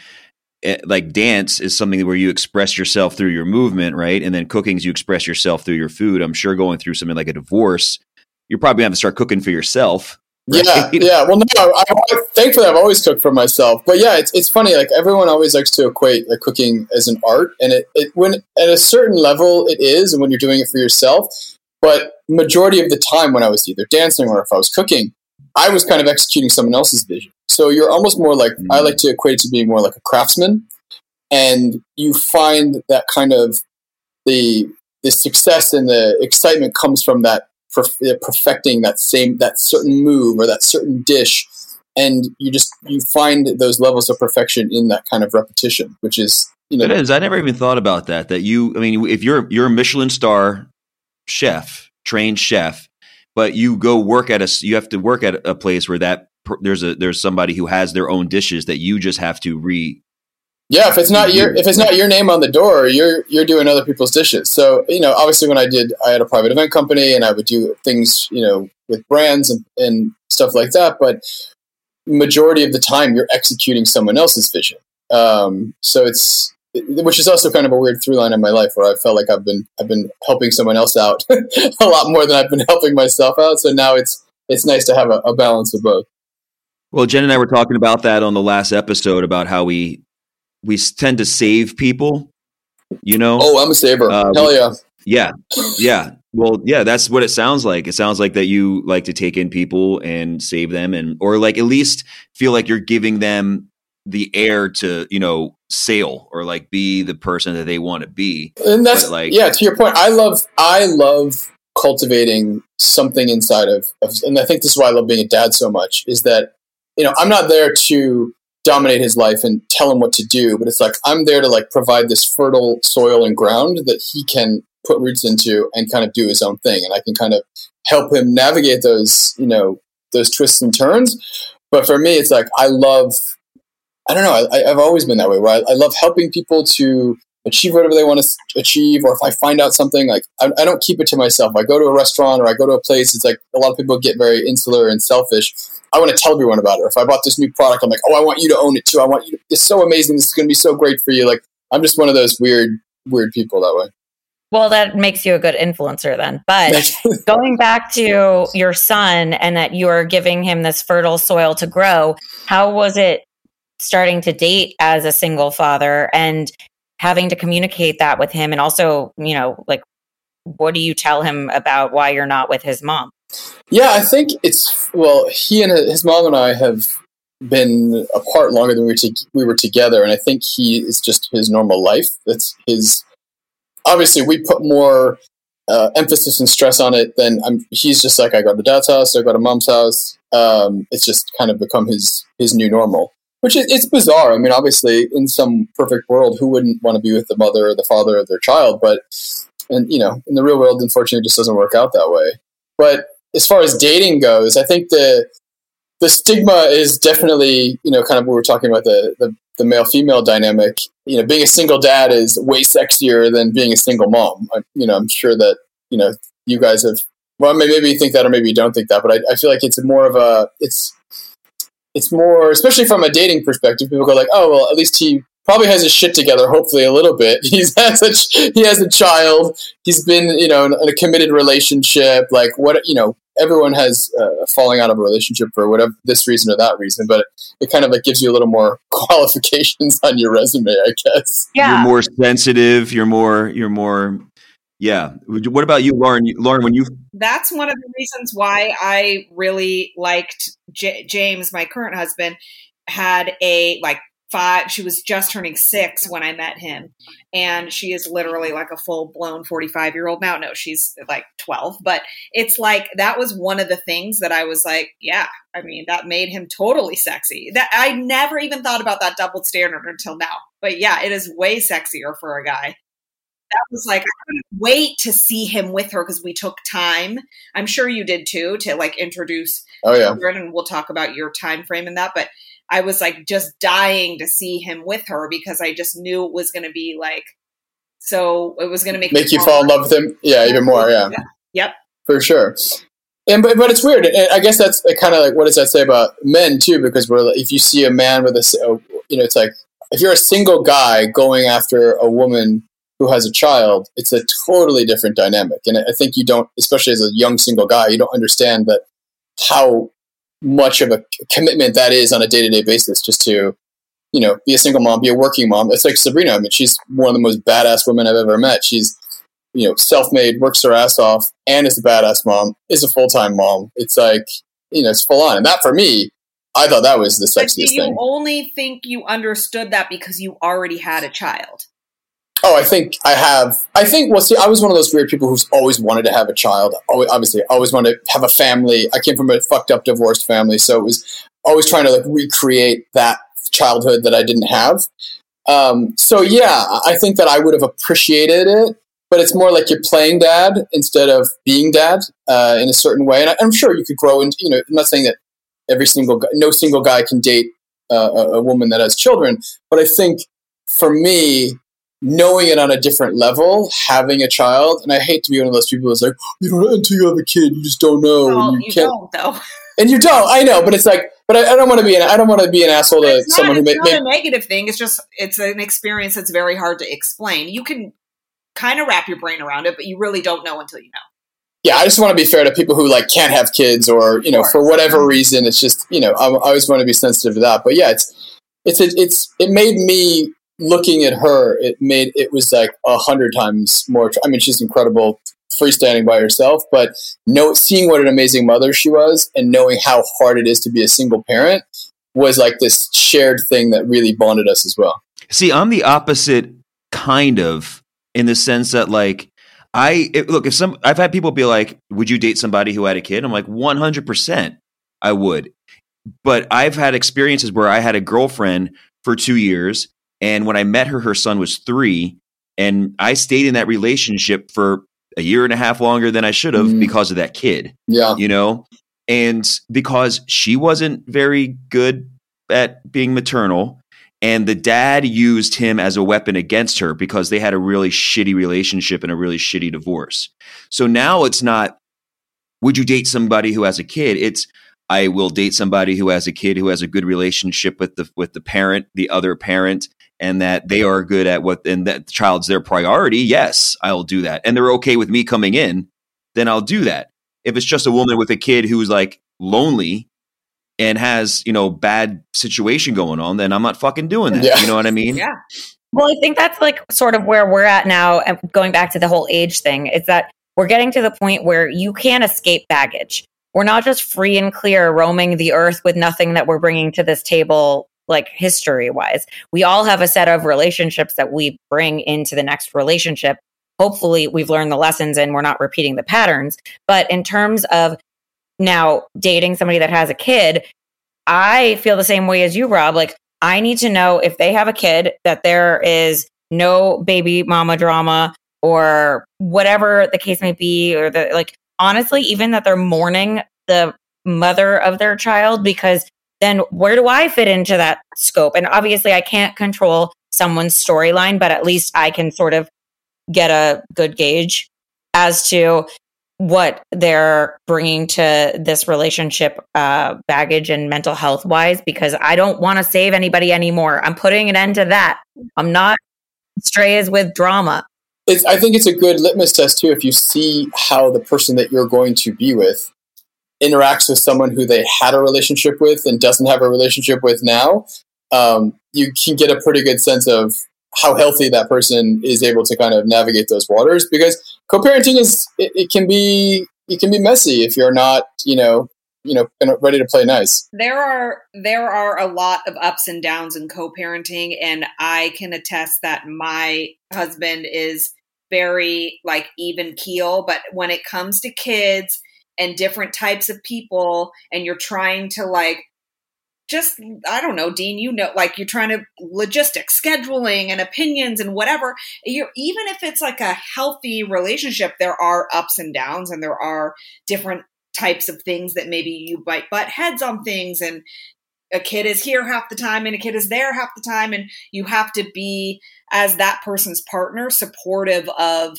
eh, like dance is something where you express yourself through your movement, right? And then cooking's you express yourself through your food. I'm sure going through something like a divorce, you're probably gonna have to start cooking for yourself. Yeah, right? yeah. Well, no, I, I, thankfully I've always cooked for myself. But yeah, it's, it's funny. Like everyone always likes to equate like cooking as an art, and it, it when at a certain level it is, and when you're doing it for yourself. But majority of the time, when I was either dancing or if I was cooking, I was kind of executing someone else's vision. So you're almost more like I like to equate it to being more like a craftsman, and you find that kind of the the success and the excitement comes from that perfecting that same that certain move or that certain dish and you just you find those levels of perfection in that kind of repetition which is you know It is. I never even thought about that. That you, I mean, if you're you're a Michelin star chef, trained chef, but you go work at a, you have to work at a place where that there's a there's somebody who has their own dishes that you just have to re. Yeah if it's not your if it's not your name on the door you're you're doing other people's dishes so you know obviously when i did i had a private event company and i would do things you know with brands and, and stuff like that but majority of the time you're executing someone else's vision um, so it's which is also kind of a weird through line in my life where I felt like I've been I've been helping someone else out a lot more than I've been helping myself out. So now it's it's nice to have a, a balance of both. Well, Jen and I were talking about that on the last episode about how we we tend to save people. You know. Oh, I'm a saver. Uh, Hell yeah. Yeah. Yeah. Well, yeah, that's what it sounds like. It sounds like that you like to take in people and save them and or like at least feel like you're giving them the air to, you know, sail or like be the person that they want to be. and that's But, like- yeah to your point i love i love cultivating something inside of, of and i think this is why i love being a dad so much is that you know i'm not there to dominate his life and tell him what to do but it's like i'm there to like provide this fertile soil and ground that he can put roots into and kind of do his own thing and i can kind of help him navigate those you know those twists and turns but for me it's like i love i don't know I, i've always been that way where I, I love helping people to achieve whatever they want to achieve, or if I find out something, like I, I don't keep it to myself. I go to a restaurant or I go to a place. It's like a lot of people get very insular and selfish. I want to tell everyone about it. Or if I bought this new product, I'm like, oh, I want you to own it too. I want you. To, it's so amazing. This is going to be so great for you. Like I'm just one of those weird, weird people that way. Well, that makes you a good influencer then. But going back to your son and that you are giving him this fertile soil to grow, how was it starting to date as a single father and having to communicate that with him? And also, you know, like, what do you tell him about why you're not with his mom? Yeah, I think it's, well, he and his mom and I have been apart longer than we were, to, we were together. And I think he is just his normal life. That's his obviously we put more uh, emphasis and stress on it than I'm, he's just like I go to dad's house, I go to mom's house. Um, it's just kind of become his his new normal, which is it's bizarre. I mean, obviously, in some perfect world, who wouldn't want to be with the mother or the father of their child? But and you know, in the real world, unfortunately, it just doesn't work out that way. But as far as dating goes, I think the the stigma is definitely you know kind of what we're talking about the the the male female dynamic. You know, being a single dad is way sexier than being a single mom. I, you know, I'm sure that you know you guys have. Well, maybe you think that, or maybe you don't think that, but I, I feel like it's more of a it's it's more, especially from a dating perspective. People go like, "Oh, well, at least he probably has his shit together. Hopefully, a little bit. He's has a he has a child. He's been you know in a committed relationship. Like what you know, everyone has uh, falling out of a relationship for whatever this reason or that reason, but it kind of like gives you a little more qualifications on your resume, I guess. Yeah. You're more sensitive. You're more. You're more. Yeah. What about you, Lauren? Lauren, when you that's one of the reasons why I really liked J- James, my current husband, had a like five she was just turning six when i met him and she is literally like a full blown 45 year old now no she's like 12 but it's like that was one of the things that i was like yeah i mean that made him totally sexy that i never even thought about that double standard until now but yeah it is way sexier for a guy that was like I couldn't wait to see him with her because we took time. I'm sure you did too to like introduce. Oh yeah, and we'll talk about your time frame in that. But I was like just dying to see him with her because I just knew it was going to be like so it was going to make make you fall in love with him. Yeah, even more. Yeah. yeah. Yep. For sure. And but but it's weird. And I guess that's uh, kind of like what does that say about men too? Because we're if you see a man with a you know it's like if you're a single guy going after a woman who has a child, it's a totally different dynamic. And I think you don't, especially as a young single guy, you don't understand that how much of a commitment that is on a day to day basis just to, you know, be a single mom, be a working mom. It's like Sabrina. I mean, she's one of the most badass women I've ever met. She's, you know, self made, works her ass off, and is a badass mom, is a full time mom. It's like, you know, it's full on. And that for me, I thought that was the sexiest you thing. You only think you understood that because you already had a child. Oh, I think I have. I think. Well, see, I was one of those weird people who's always wanted to have a child. Always, obviously, always wanted to have a family. I came from a fucked up divorced family, so it was always trying to like recreate that childhood that I didn't have. Um, so yeah, I think that I would have appreciated it, but it's more like you're playing dad instead of being dad uh, in a certain way. And I, am sure you could grow into. You know, I'm not saying that every single guy, no single guy can date uh, a, a woman that has children, but I think for me, knowing it on a different level, having a child, and I hate to be one of those people that's like, you don't until you have a kid, you just don't know. Well, you, you can't. don't though. And you don't. I know, but it's like, but I, I don't want to be an I don't want to be an asshole to it's someone not, who may, a negative thing. It's just it's an experience that's very hard to explain. You can kind of wrap your brain around it, but you really don't know until you know. Yeah, I just want to be fair to people who like can't have kids or you know for whatever reason. It's just you know I, I always want to be sensitive to that. But yeah, it's it's it's it made me looking at her, it made it was like a hundred times more. I mean, she's incredible freestanding by herself, but no, seeing what an amazing mother she was and knowing how hard it is to be a single parent was like this shared thing that really bonded us as well. See, I'm the opposite kind of in the sense that like I it, look if some I've had people be like, "Would you date somebody who had a kid?" I'm like, "100%, I would." But I've had experiences where I had a girlfriend for 2 years and when I met her, her son was three. And I stayed in that relationship for a year and a half longer than I should have mm. because of that kid. Yeah. You know? And because she wasn't very good at being maternal and the dad used him as a weapon against her because they had a really shitty relationship and a really shitty divorce. So now it's not, would you date somebody who has a kid? It's, I will date somebody who has a kid who has a good relationship with the with the parent, the other parent, and that they are good at what and that the child's their priority. Yes, I'll do that. And they're okay with me coming in, then I'll do that. If it's just a woman with a kid who's like lonely and has, you know, bad situation going on, then I'm not fucking doing that. Yeah. You know what I mean? Yeah. Well, I think that's like sort of where we're at now. and Going back to the whole age thing, is that we're getting to the point where you can't escape baggage. We're not just free and clear roaming the earth with nothing that we're bringing to this table, like history wise. We all have a set of relationships that we bring into the next relationship. Hopefully, we've learned the lessons and we're not repeating the patterns. But in terms of now dating somebody that has a kid, I feel the same way as you, Rob. Like, I need to know if they have a kid that there is no baby mama drama or whatever the case may be, or the like, honestly, even that they're mourning the mother of their child, because then where do I fit into that scope? And obviously, I can't control someone's storyline, but at least I can sort of get a good gauge as to what they're bringing to this relationship uh, baggage and mental health wise because i don't want to save anybody anymore. I'm putting an end to that. I'm not strays with drama. It's, I think it's a good litmus test too if you see how the person that you're going to be with interacts with someone who they had a relationship with and doesn't have a relationship with now. Um, you can get a pretty good sense of how healthy that person is able to kind of navigate those waters because co-parenting is it, it can be it can be messy if you're not you know you know ready to play nice. there are there are a lot of ups and downs in co-parenting and i can attest that my husband is very like even keel but when it comes to kids and different types of people and you're trying to like just i don't know dean you know like you're trying to logistics scheduling and opinions and whatever. You're even if it's like a healthy relationship there are ups and downs and there are different types of things that maybe you might butt heads on things and a kid is here half the time and a kid is there half the time and you have to be as that person's partner supportive of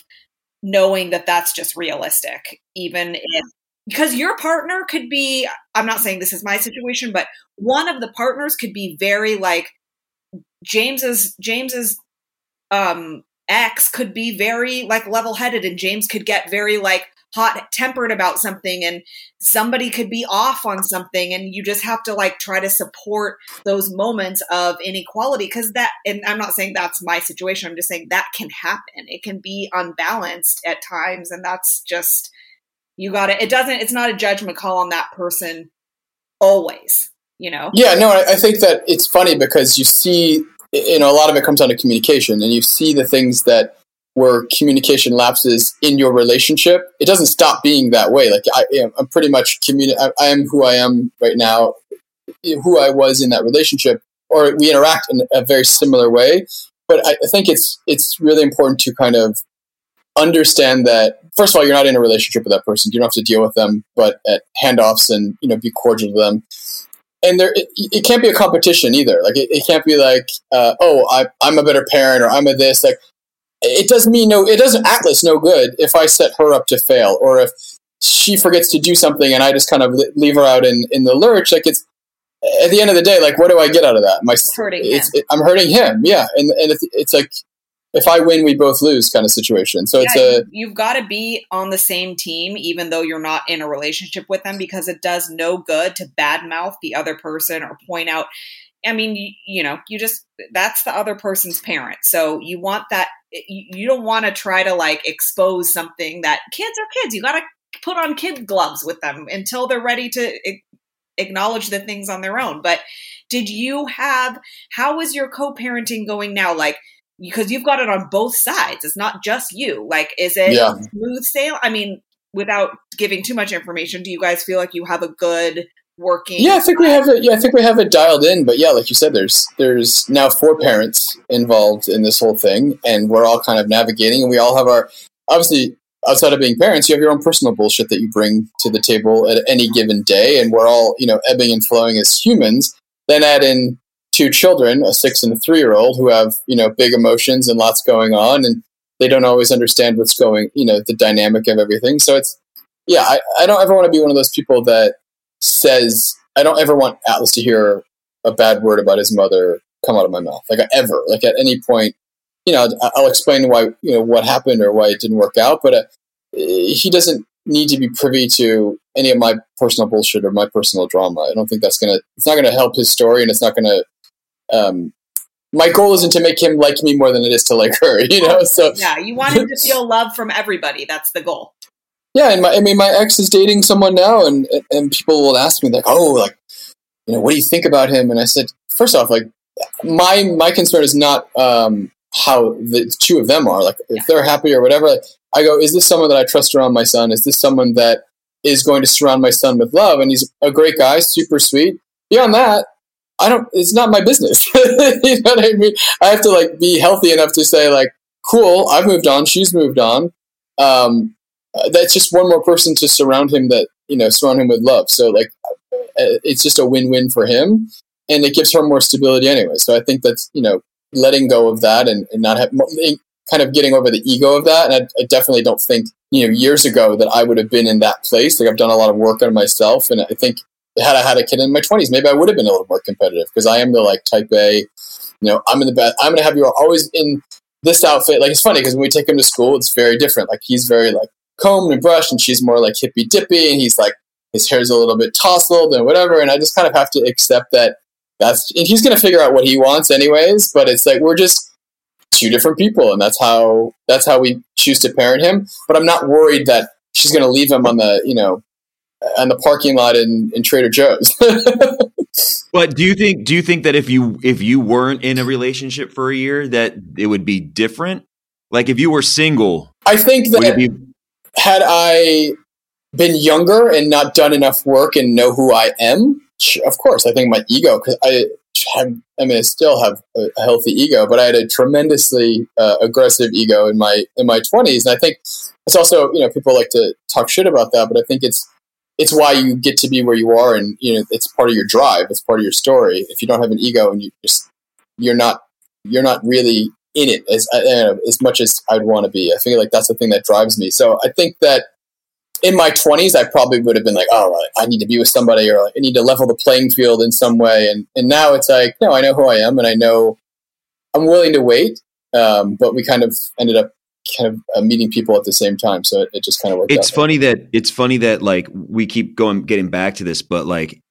knowing that that's just realistic even if because your partner could be i'm not saying this is my situation but one of the partners could be very like james's james's um ex could be very like level-headed and james could get very like hot tempered about something and somebody could be off on something and you just have to like try to support those moments of inequality. Because that and i'm not saying that's my situation i'm just saying that can happen. It can be unbalanced at times and that's just you got it. it doesn't it's not a judgment call on that person always you know Yeah, no, I, I think that it's funny because you see, you know, a lot of it comes down to communication, and you see the things that where communication lapses in your relationship. It doesn't stop being that way. Like I, am I'm pretty much communi- I, I am who I am right now, who I was in that relationship, or we interact in a very similar way. But I, I think it's it's really important to kind of understand that first of all, you're not in a relationship with that person. You don't have to deal with them, but at handoffs and you know be cordial to them. And there it, it can't be a competition either. Like it, it can't be like uh, oh I, i'm a better parent or i'm a this. Like it doesn't mean no it doesn't atlas no good if i set her up to fail or if she forgets to do something and i just kind of leave her out in, in the lurch. Like it's at the end of the day like what do i get out of that? My hurting him. it, i'm hurting him. Yeah. And, and it's, it's like if i win we both lose kind of situation so it's a you- you've got to be on the same team, even though you're not in a relationship with them, because it does no good to badmouth the other person or point out. I mean, you, you know, you just that's the other person's parent, so you want that. You, you don't want to try to like expose something that kids are kids. You got to put on kid gloves with them until they're ready to acknowledge the things on their own. But did you have? How is your co-parenting going now? Like because you've got it on both sides. It's not just you. Like, is it Yeah. smooth sail? I mean, without giving too much information, do you guys feel like you have a good working? Yeah, I think we have it. Yeah, I think we have it dialed in. But yeah, like you said, there's there's now four parents involved in this whole thing, and we're all kind of navigating, and we all have our obviously outside of being parents, you have your own personal bullshit that you bring to the table at any given day, and we're all you know ebbing and flowing as humans. Then add in two children, a six and a three year old, who have you know big emotions and lots going on, and they don't always understand what's going, you know, the dynamic of everything. So it's yeah, I, I don't ever want to be one of those people that says I don't ever want Atlas to hear a bad word about his mother come out of my mouth, like ever, like at any point. You know, I'll explain why you know what happened or why it didn't work out, but uh, he doesn't need to be privy to any of my personal bullshit or my personal drama. I don't think that's gonna. It's not gonna help his story, and it's not gonna. Um, my goal isn't to make him like me more than it is to like her. You know, so yeah, you want him to feel love from everybody. That's the goal. Yeah, and my, I mean, my ex is dating someone now, and and people will ask me like, oh, like, you know, what do you think about him? And I said, first off, like, my my concern is not um, how the two of them are. Like, if they're happy or whatever, I go, is this someone that I trust around my son? Is this someone that is going to surround my son with love? And he's a great guy, super sweet. Beyond that, I don't. It's not my business. you know what I mean? I have to like be healthy enough to say like, cool, I've moved on. She's moved on. Um, uh, that's just one more person to surround him that you know surround him with love. So like, uh, it's just a win-win for him, and it gives her more stability anyway. So I think that's you know letting go of that and, and not have kind of getting over the ego of that. And I, I, definitely don't think, you know, years ago that I would have been in that place. Like I've done a lot of work on myself. And I think had I had a kid in my 20s, maybe I would have been a little more competitive because I am the like type A, you know, I'm in the best, I'm going to have you always in this outfit. Like it's funny because when we take him to school, it's very different. Like he's very like combed and brushed and she's more like hippy dippy and he's like, his hair's a little bit tousled and whatever. And I just kind of have to accept that that's, and he's going to figure out what he wants anyways. But it's like, we're just, two different people, and that's how that's how we choose to parent him. But I'm not worried that she's going to leave him on the you know on the parking lot in, in Trader Joe's. but do you think do you think that if you if you weren't in a relationship for a year that it would be different? Like if you were single, I think that be- had I been younger and not done enough work and know who I am, of course, I think my ego because I have, I mean, I still have a, healthy ego, but I had a tremendously uh, aggressive ego in my in my twenties, and I think it's also you know people like to talk shit about that, but I think it's it's why you get to be where you are, and you know it's part of your drive, it's part of your story. If you don't have an ego and you just you're not you're not really in it as uh, as much as I'd want to be. I feel like that's the thing that drives me. So I think that in my 20s, I probably would have been like, oh, I need to be with somebody or like, I need to level the playing field in some way. And, and now it's like, no, I know who I am and I know I'm willing to wait. Um, but we kind of ended up kind of uh, meeting people at the same time. So it, it just kind of worked It's funny that it's funny that like we keep going, getting back to this, but like,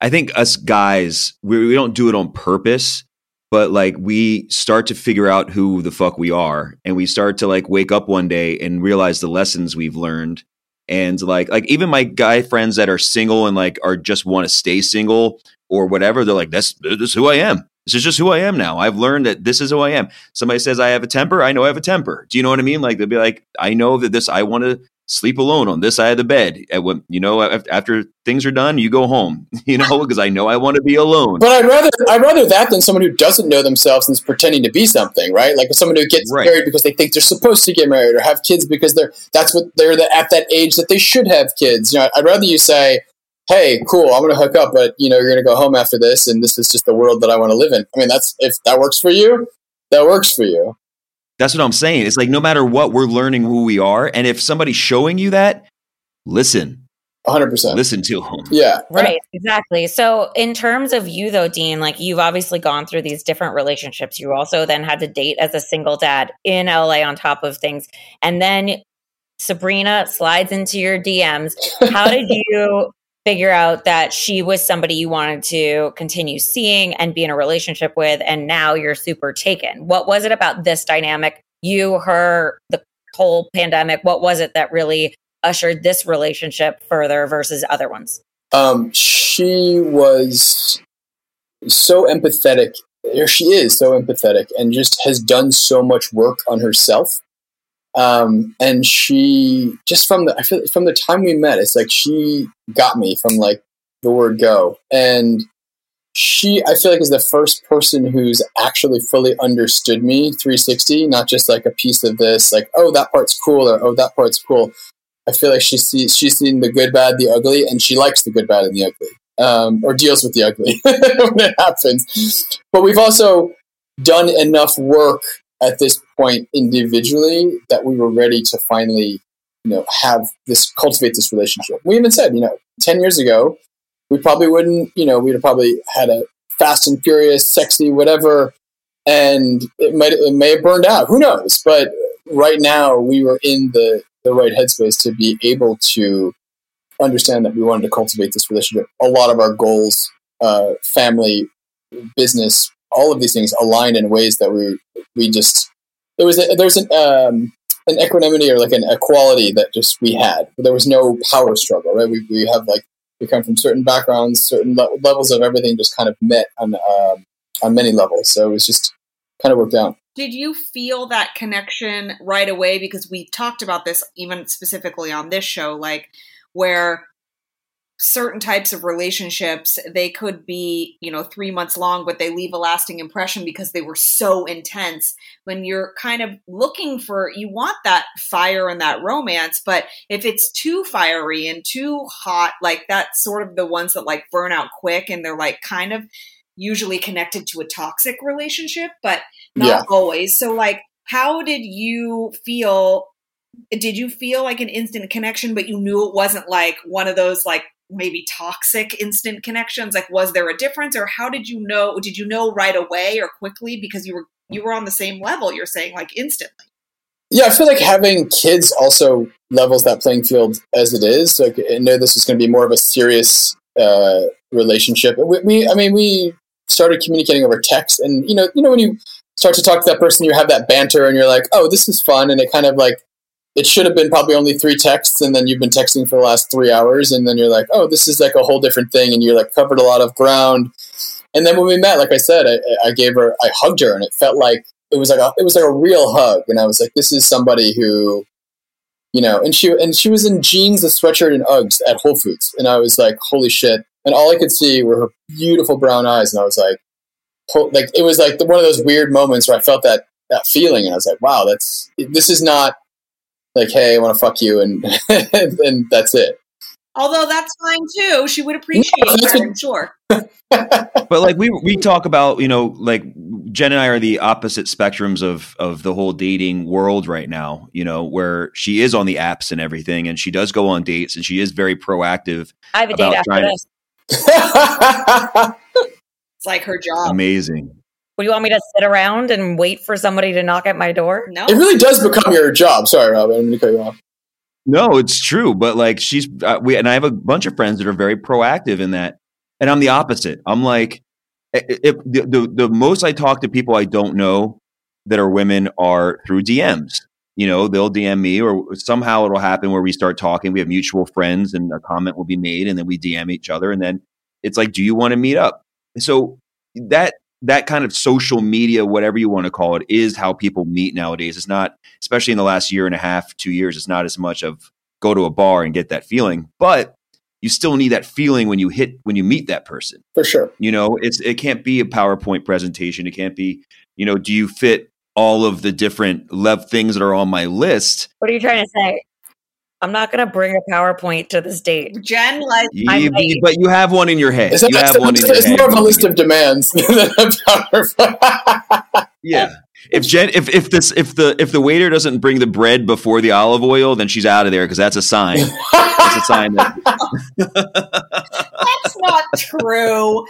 I think us guys, we, we don't do it on purpose but like we start to figure out who the fuck we are and we start to like wake up one day and realize the lessons we've learned and like like even my guy friends that are single and like are just want to stay single or whatever they're like that's this is who i am this is just who i am now i've learned that this is who i am somebody says i have a temper i know i have a temper do you know what i mean like they'll be like i know that this i want to sleep alone on this side of the bed. At When, you know, after things are done, you go home. You know, because I know I want to be alone. But I'd rather I'd rather that than someone who doesn't know themselves and is pretending to be something, right? Like someone who gets right. married because they think they're supposed to get married or have kids because they're that's what they're the, at that age that they should have kids. You know, I'd rather you say. Hey, cool! I'm going to hook up, but you know you're going to go home after this, and this is just the world that I want to live in. I mean, that's if that works for you, that works for you. That's what I'm saying. It's like no matter what, we're learning who we are. And if somebody's showing you that, listen. 100%. Listen to them. Yeah. Right. Exactly. So, in terms of you, though, Dean, like you've obviously gone through these different relationships. You also then had to date as a single dad in LA on top of things. And then Sabrina slides into your DMs. How did you figure out that she was somebody you wanted to continue seeing and be in a relationship with and now you're super taken. What was it about this dynamic you her the whole pandemic what was it that really ushered this relationship further versus other ones? Um she was so empathetic or she is so empathetic and just has done so much work on herself um, and she just from the I feel from the time we met, it's like she got me from like the word go, and she I feel like is the first person who's actually fully understood me 360, not just like a piece of this, like oh that part's cool or oh that part's cool. I feel like she sees she's seen the good, bad, the ugly, and she likes the good, bad, and the ugly. um, or deals with the ugly when it happens. But we've also done enough work at this point individually that we were ready to finally, you know, have this cultivate this relationship. We even said, you know, ten years ago, we probably wouldn't, you know, we'd have probably had a fast and furious, sexy, whatever, and it might it may have burned out. Who knows? But right now, we were in the the right headspace to be able to understand that we wanted to cultivate this relationship. A lot of our goals, uh, family, business, all of these things aligned in ways that we we just there was a, an um, an equanimity or like an equality that just we had. There was no power struggle, right? We we have like we come from certain backgrounds, certain le- levels of everything just kind of met on um, on many levels. So it was just kind of worked out. Did you feel that connection right away? Because we talked about this even specifically on this show, like where certain types of relationships they could be you know three months long but they leave a lasting impression because they were so intense when you're kind of looking for you want that fire and that romance but if it's too fiery and too hot like that's sort of the ones that like burn out quick and they're like kind of usually connected to a toxic relationship but not Yeah. always so like how did you feel did you feel like an instant connection but you knew it wasn't like one of those like maybe toxic instant connections like was there a difference or how did you know did you know right away or quickly because you were you were on the same level you're saying like instantly Yeah, I feel like having kids also levels that playing field as it is. Like, I know this is going to be more of a serious uh, relationship. We, we, I mean, we started communicating over text, and you know, you know, when you start to talk to that person, you have that banter, and you're like, "Oh, this is fun," and it kind of like it should have been probably only three texts, and then you've been texting for the last three hours, and then you're like, "Oh, this is like a whole different thing," and you're like covered a lot of ground. And then when we met, like I said, I, I gave her, I hugged her, and it felt like it was like a, it was like a real hug, and I was like, this is somebody who, you know, and she and she was in jeans, a sweatshirt, and Uggs at Whole Foods, and I was like, holy shit! And all I could see were her beautiful brown eyes, and I was like, like it was like one of those weird moments where I felt that that feeling, and I was like, wow, that's this is not like, hey, I want to fuck you, and and that's it. although that's fine too she would appreciate that's that i'm sure but like we we talk about you know like jen and i are the opposite spectrums of of the whole dating world right now you know where she is on the apps and everything and she does go on dates and she is very proactive I have a date after trying to- this. it's like her job amazing Would you want me to sit around and wait for somebody to knock at my door? no it really does become your job. Sorry, Rob, I didn't mean to cut you off. no it's true but like she's uh, we and i have a bunch of friends that are very proactive in that and i'm the opposite i'm like i- if the, the the most i talk to people i don't know that are women are through dms you know they'll dm me or somehow it'll happen where we start talking we have mutual friends and a comment will be made and then we dm each other and then it's like do you want to meet up so that that kind of social media whatever you want to call it is how people meet nowadays it's not especially in the last year and a half two years it's not as much of go to a bar and get that feeling but you still need that feeling when you hit when you meet that person For sure. you know it's it can't be a powerpoint presentation it can't be you know do you fit all of the different love things that are on my list What are you trying to say? I'm not going to bring a PowerPoint to this date. jen like You- late. but you have one in your head that, you have one in your it's head more of a list of demands than a PowerPoint. yeah if jen if, if this if the if the waiter doesn't bring the bread before the olive oil then she's out of there because that's a sign that's a sign that that's not true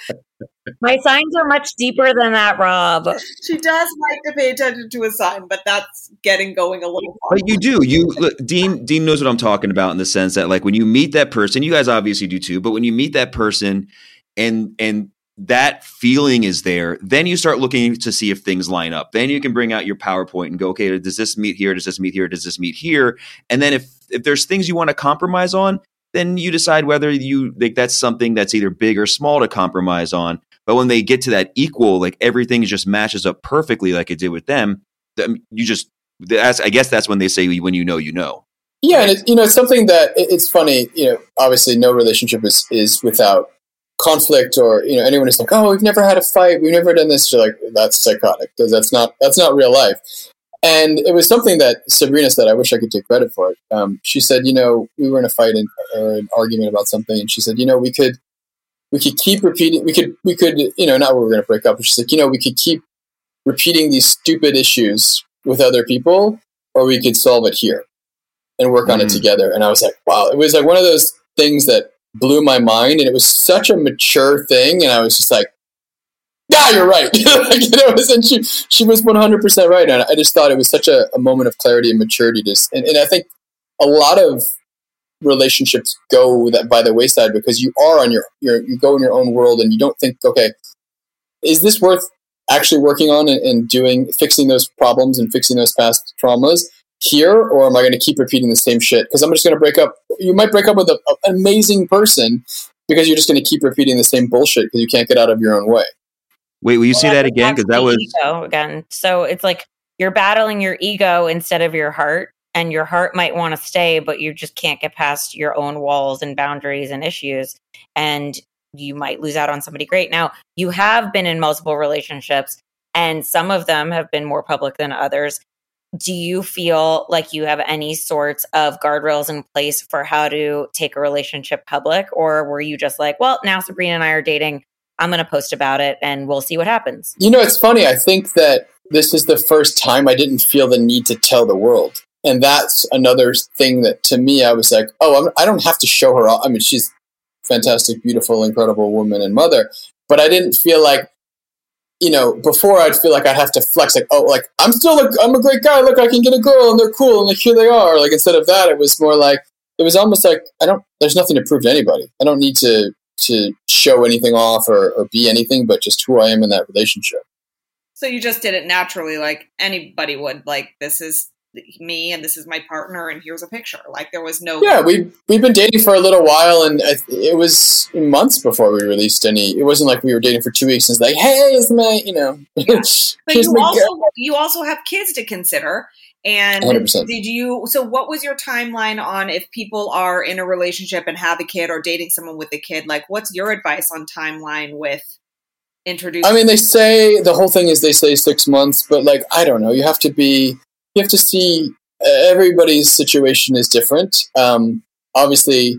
My signs are much deeper than that, Rob. she does like to pay attention to a sign but that's getting going a little far. But you do. You look, Dean. Dean knows what I'm talking about in the sense that, like, when you meet that person, you guys obviously do too. But when you meet that person, and and that feeling is there, then you start looking to see if things line up. Then you can bring out your PowerPoint and go, okay, does this meet here? Does this meet here? Does this meet here? And then if if there's things you want to compromise on, then you decide whether you like that's something that's either big or small to compromise on. But when they get to that equal, like everything just matches up perfectly, like it did with them, then you just that's I guess that's when they say when you know you know. Yeah, and it, you know, it's something that it- it's funny. You know, obviously, no relationship is is without conflict, or you know, anyone is like, "Oh, we've never had a fight, we've never done this." You're like, "That's psychotic," because that's not that's not real life. And it was something that Sabrina said. I wish I could take credit for it. Um, she said, "You know, we were in a fight and, or an argument about something, and she said, you know, we could we could keep repeating. We could we could you know not we're going to break up. It's just like you know we could keep repeating these stupid issues with other people, or we could solve it here and work on it Mm. together. And I was like, wow, it was like one of those things that blew my mind, and it was such a mature thing. And I was just like, yeah, you're right. like, you know, and she she was one hundred percent right. And I just thought it was such a, a moment of clarity and maturity. Just and, and I think a lot of relationships go that by the wayside because you are on your, your you go in your own world and you don't think, okay, is this worth actually working on and, and doing fixing those problems and fixing those past traumas here, or am I going to keep repeating the same shit? Because I'm just going to break up. You might break up with a, a- an amazing person because you're just going to keep repeating the same bullshit because you can't get out of your own way. Wait, will you say that again? Because that was ego again. So it's like you're battling your ego instead of your heart, and your heart might want to stay, but you just can't get past your own walls and boundaries and issues, and you might lose out on somebody great. Now you have been in multiple relationships, and some of them have been more public than others. Do you feel like you have any sorts of guardrails in place for how to take a relationship public, or were you just like, well, now Sabrina and I are dating? I'm going to post about it and we'll see what happens. You know, it's funny. I think that this is the first time I didn't feel the need to tell the world. And that's another thing that to me, I was like, oh, I'm, I don't have to show her. All. I mean, she's fantastic, beautiful, incredible woman and mother. But I didn't feel like, you know, before I'd feel like I'd have to flex, like, oh, like, I'm still, a, I'm a great guy. Look, I can get a girl and they're cool and like, here they are. Like, instead of that, it was more like, it was almost like, I don't, there's nothing to prove to anybody. I don't need to, to show anything off or, or be anything but just who I am in that relationship. So you just did it naturally, like anybody would. Like this is me, and this is my partner, and here's a picture. Like there was no. Yeah, we we've been dating for a little while, and it was months before we released any. It wasn't like we were dating for two weeks and it's like, hey, it's my, you know, But you also girl. you also have kids to consider. And 100%. did you? So what was your timeline on if people are in a relationship and have a kid or dating someone with a kid? Like, what's your advice on timeline with introducing? I mean, they say the whole thing is they say six months, but like I don't know. You have to be. You have to see. Everybody's situation is different. Um, obviously,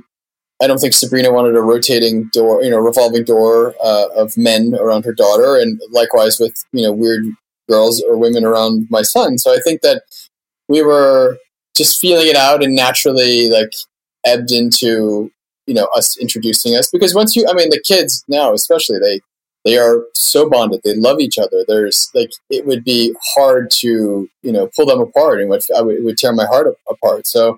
I don't think Sabrina wanted a rotating door, you know, revolving door uh, of men around her daughter, and likewise with you know weird girls or women around my son. So I think that we were just feeling it out and naturally like ebbed into you know us introducing us because once you, I mean, the kids now especially they they are so bonded. They love each other. There's like it would be hard to you know pull them apart, and would, I would, it would tear my heart apart. So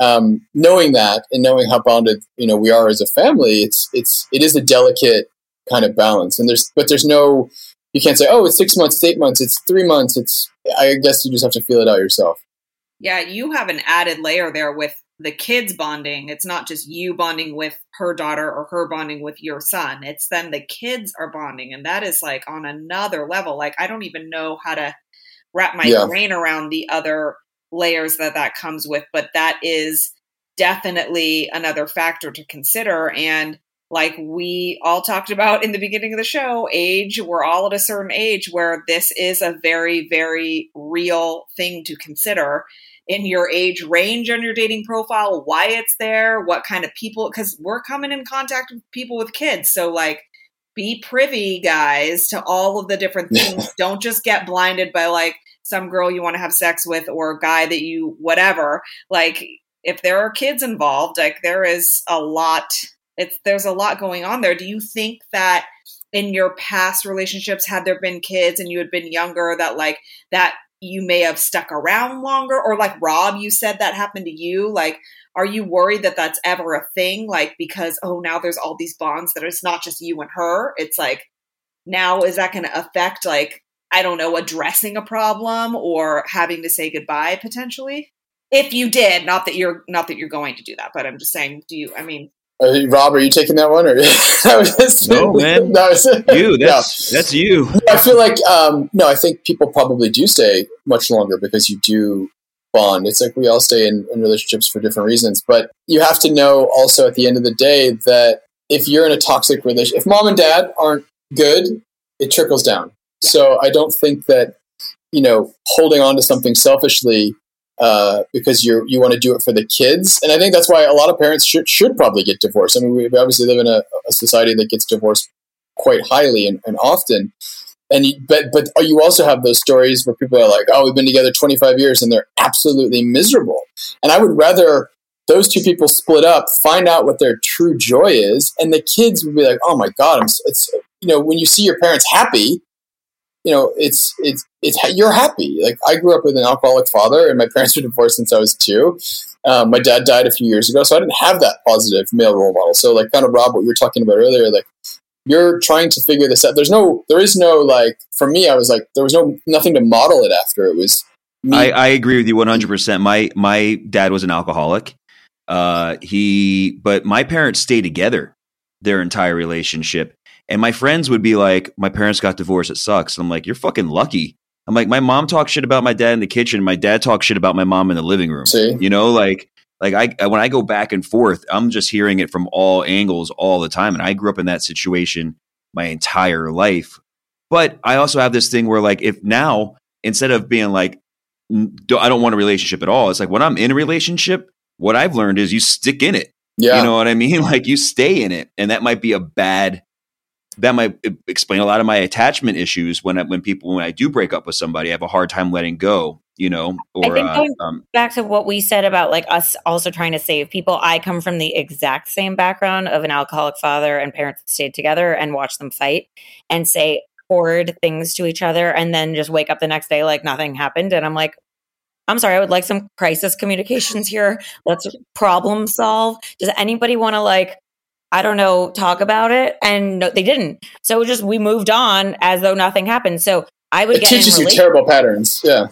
um, knowing that and knowing how bonded you know we are as a family, it's it's it is a delicate kind of balance. And there's but there's no you can't say oh it's six months, it's eight months, it's three months. It's I guess you just have to feel it out yourself. yeah, you have an added layer there with the kids bonding. It's not just you bonding with her daughter or her bonding with your son. It's then the kids are bonding, and that is like on another level. Like I don't even know how to wrap my Yeah. brain around the other layers that that comes with, but that is definitely another factor to consider. And like we all talked about in the beginning of the show, age, we're all at a certain age where this is a very, very real thing to consider in your age range on your dating profile, why it's there, what kind of people, because we're coming in contact with people with kids. So, like, be privy, guys, to all of the different things. Don't just get blinded by like some girl you want to have sex with or a guy that you whatever. Like, if there are kids involved, like, there is a lot. It's there's a lot going on there. Do you think that in your past relationships, had there been kids and you had been younger, that like that you may have stuck around longer? Or like rob you said that happened to you. Like are you worried that that's ever a thing? Like because oh now there's all these bonds that it's not just you and her. It's like now is that going to affect like i don't know addressing a problem or having to say goodbye potentially? If you did not that you're not that you're going to do that but i'm just saying do you i mean Are you, Rob, are you taking that one or that was just- No, man. that was- You, that's that's you. I feel like um, no, I think people probably do stay much longer because you do bond. It's like we all stay in, in relationships for different reasons, but you have to know also at the end of the day that if you're in a toxic relationship, if mom and dad aren't good, it trickles down. So I don't think that you know holding on to something selfishly uh, because you you want to do it for the kids. And I think that's why a lot of parents should should probably get divorced. I mean, we obviously live in a, a society that gets divorced quite highly and, and often. And you, but but you also have those stories where people are like, "Oh, we've been together 25 years," and they're absolutely miserable. And I would rather those two people split up, find out what their true joy is, and the kids would be like, "Oh my god, I'm, it's you know when you see your parents happy, you know it's it's it's you're happy. Like I grew up with an alcoholic father, and my parents were divorced since I was two. Um, my dad died a few years ago, so I didn't have that positive male role model. So like kind of Rob, what you were talking about earlier, like you're trying to figure this out. There's no, there is no like for me. I was like, there was no nothing to model it after. It was. I, I agree with you 100. percent My my dad was an alcoholic. Uh, he, but my parents stayed together their entire relationship. And my friends would be like, my parents got divorced. It sucks. And I'm like, you're fucking lucky. I'm like, my mom talks shit about my dad in the kitchen. My dad talks shit about my mom in the living room. See? You know, like, like I, when I go back and forth, I'm just hearing it from all angles all the time. And I grew up in that situation my entire life. But I also have this thing where, like, if now, instead of being like, I don't want a relationship at all, it's like when I'm in a relationship, what I've learned is you stick in it. Yeah. You know what I mean? Like you stay in it. And that might be a bad that might explain a lot of my attachment issues when I, when people when I do break up with somebody, I have a hard time letting go. You know, or I think going uh, um, back to what we said about like us also trying to save people. I come from the exact same background of an alcoholic father and parents that stayed together and watched them fight and say horrid things to each other, and then just wake up the next day like nothing happened. And I'm like, I'm sorry, I would like some crisis communications here. Let's problem solve. Does anybody want to like I don't know, talk about it. And no, they didn't. So just we moved on as though nothing happened. So I would it get teaches in you terrible patterns. Yeah.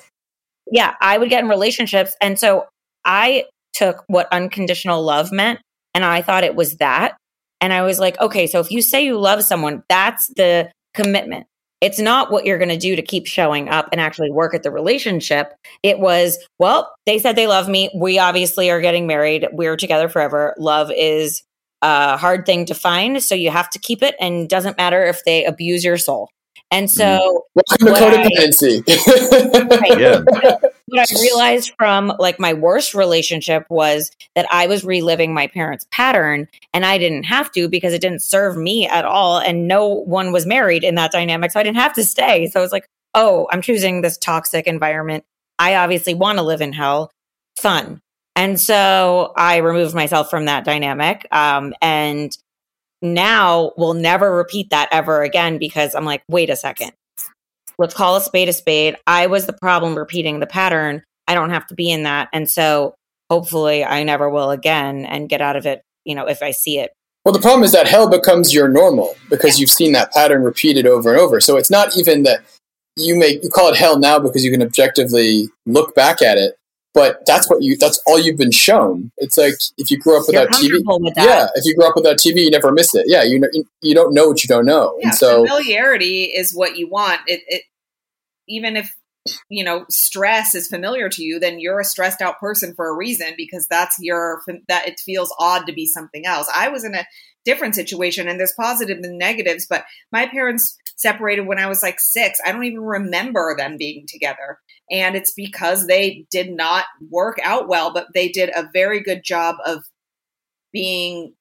yeah, I would get in relationships. And so I took what unconditional love meant and I thought it was that. And I was like, okay, so if you say you love someone, that's the commitment. It's not what you're going to do to keep showing up and actually work at the relationship. It was, well, they said they love me. We obviously are getting married. We're together forever. Love is a hard thing to find. So you have to keep it and doesn't matter if they abuse your soul. And so Welcome to What I- codependency. Right. yeah, what I realized from like my worst relationship was that I was reliving my parents' pattern and I didn't have to because it didn't serve me at all. And no one was married in that dynamic. So I didn't have to stay. So I was like, oh, I'm choosing this toxic environment. I obviously want to live in hell. Fun. And so I removed myself from that dynamic. Um, and now we'll never repeat that ever again because I'm like, wait a second. Let's call a spade a spade. I was the problem repeating the pattern. I don't have to be in that. And so hopefully I never will again and get out of it, you know, if I see it. Well, the problem is that hell becomes your normal because you've seen that pattern repeated over and over. So it's not even that you make you call it hell now because you can objectively look back at it, but that's what you that's all you've been shown. It's like if you grew up without TV. with. Yeah, if you grew up without TV, you never miss it. Yeah, you know, you, don't know what you don't know, Yeah, and so familiarity is what you want. It, it even if you know stress is familiar to you, then you're a stressed out person for a reason because that's your that it feels odd to be something else. I was in a different situation, and there's positives and negatives, but my parents separated when I was like six. I don't even remember them being together. And it's because they did not work out well, but they did a very good job of being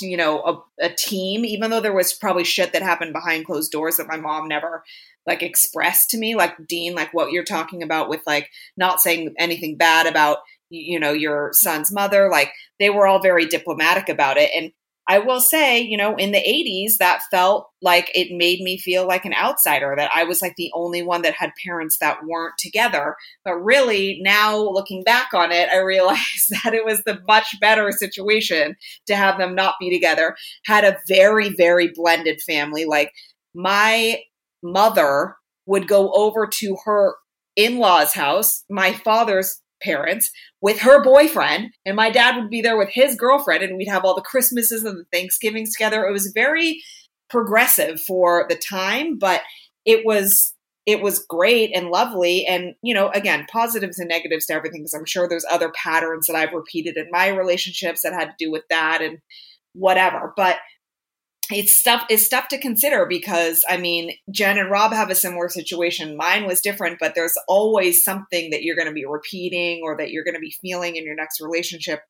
you know a, a, team even though there was probably shit that happened behind closed doors that my mom never like expressed to me like dean like what you're talking about with like not saying anything bad about you know your son's mother like they were all very diplomatic about it. And I will say, you know, in the 80s, that felt like it made me feel like an outsider, that I was like the only one that had parents that weren't together. But really, now looking back on it, I realized that it was the much better situation to have them not be together. Had a very, very blended family. Like my mother would go over to her in law's house, my father's parents with her boyfriend and my dad would be there with his girlfriend and we'd have all the christmases and the thanksgivings together. It was very progressive for the time but it was it was great and lovely. And you know again positives and negatives to everything because i'm sure there's other patterns that i've repeated in my relationships that had to do with that and whatever. But it's stuff is stuff to consider because I mean, Jen and Rob have a similar situation. Mine was different, but there's always something that you're going to be repeating or that you're going to be feeling in your next relationship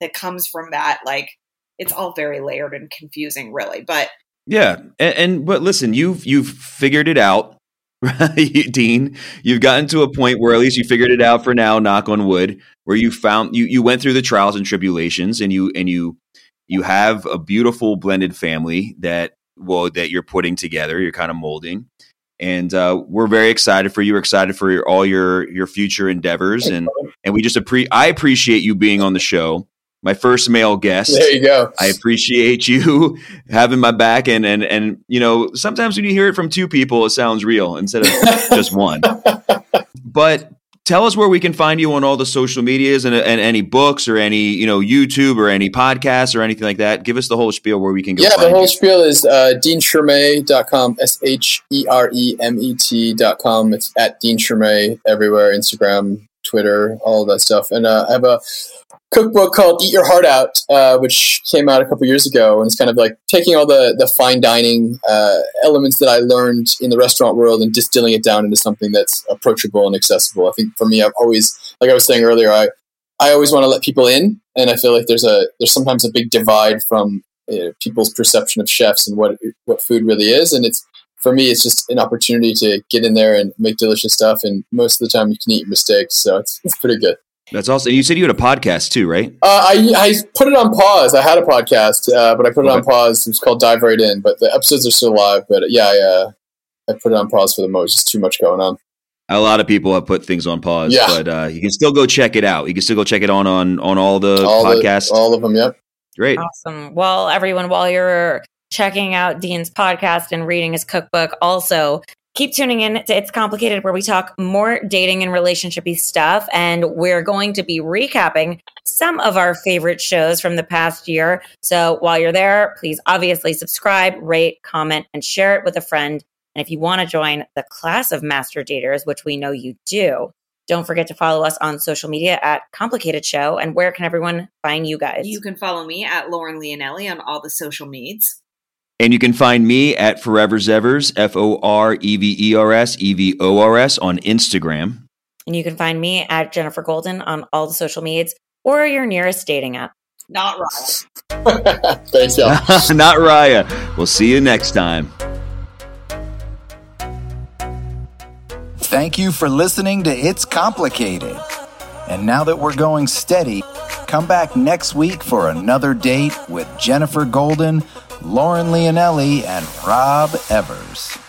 that comes from that. Like it's all very layered and confusing, really. But yeah, and, and but listen, you've you've figured it out, right, Dean? You've gotten to a point where at least you figured it out for now. Knock on wood, where you found you you went through the trials and tribulations, and you and you you have a beautiful blended family that well that you're putting together you're kind of molding. And uh, we're very excited for you we're excited for your, all your your future endeavors and and we just appre- i appreciate you being on the show. My first male guest. There you go. I appreciate you having my back and and and you know sometimes when you hear it from two people it sounds real instead of just one. But tell us where we can find you on all the social medias and, and any books or any you know YouTube or any podcasts or anything like that. Give us the whole spiel where we can go. Yeah, the whole you. spiel is uh, deansheremet.com, S H E R E M E T.com. It's at Dean Sheremet everywhere Instagram, Twitter, all that stuff. And uh, I have a cookbook called Eat Your Heart Out, uh, which came out a couple years ago, and it's kind of like taking all the the fine dining uh, elements that I learned in the restaurant world and distilling it down into something that's approachable and accessible. I think for me, I've always, like I was saying earlier, I I always want to let people in, and I feel like there's a there's sometimes a big divide from you know, people's perception of chefs and what what food really is, and it's for me, it's just an opportunity to get in there and make delicious stuff. And most of the time, you can eat your mistakes, so it's it's pretty good. That's awesome. And You said you had a podcast too, right? Uh, I I put it on pause. I had a podcast, uh, but I put it okay. on pause. It's called Dive Right In, but the episodes are still live. But yeah, I, uh, I put it on pause for the most. Just too much going on. A lot of people have put things on pause, yeah. but uh, you can still go check it out. You can still go check it on on on all the all podcasts, the, all of them. Yep. Great. Awesome. Well, everyone, while you're checking out Dean's podcast and reading his cookbook, also keep tuning in to It's Complicated, where we talk more dating and relationshipy stuff. And we're going to be recapping some of our favorite shows from the past year. So while you're there, please obviously subscribe, rate, comment, and share it with a friend. And if you want to join the class of master daters, which we know you do, don't forget to follow us on social media at Complicated Show. And where can everyone find you guys? You can follow me at Lauren Leonelli on all the social medias. And you can find me at Forever's Evers, F O R E V E R S E V O R S on Instagram. And you can find me at Jenifer Golden on all the social medias or your nearest dating app. Not Raya. Thanks, y'all. Not Raya. We'll see you next time. Thank you for listening to It's Complicated. And now that we're going steady, come back next week for another date with Jenifer Golden Lauren Leonelli, and Rob Evers.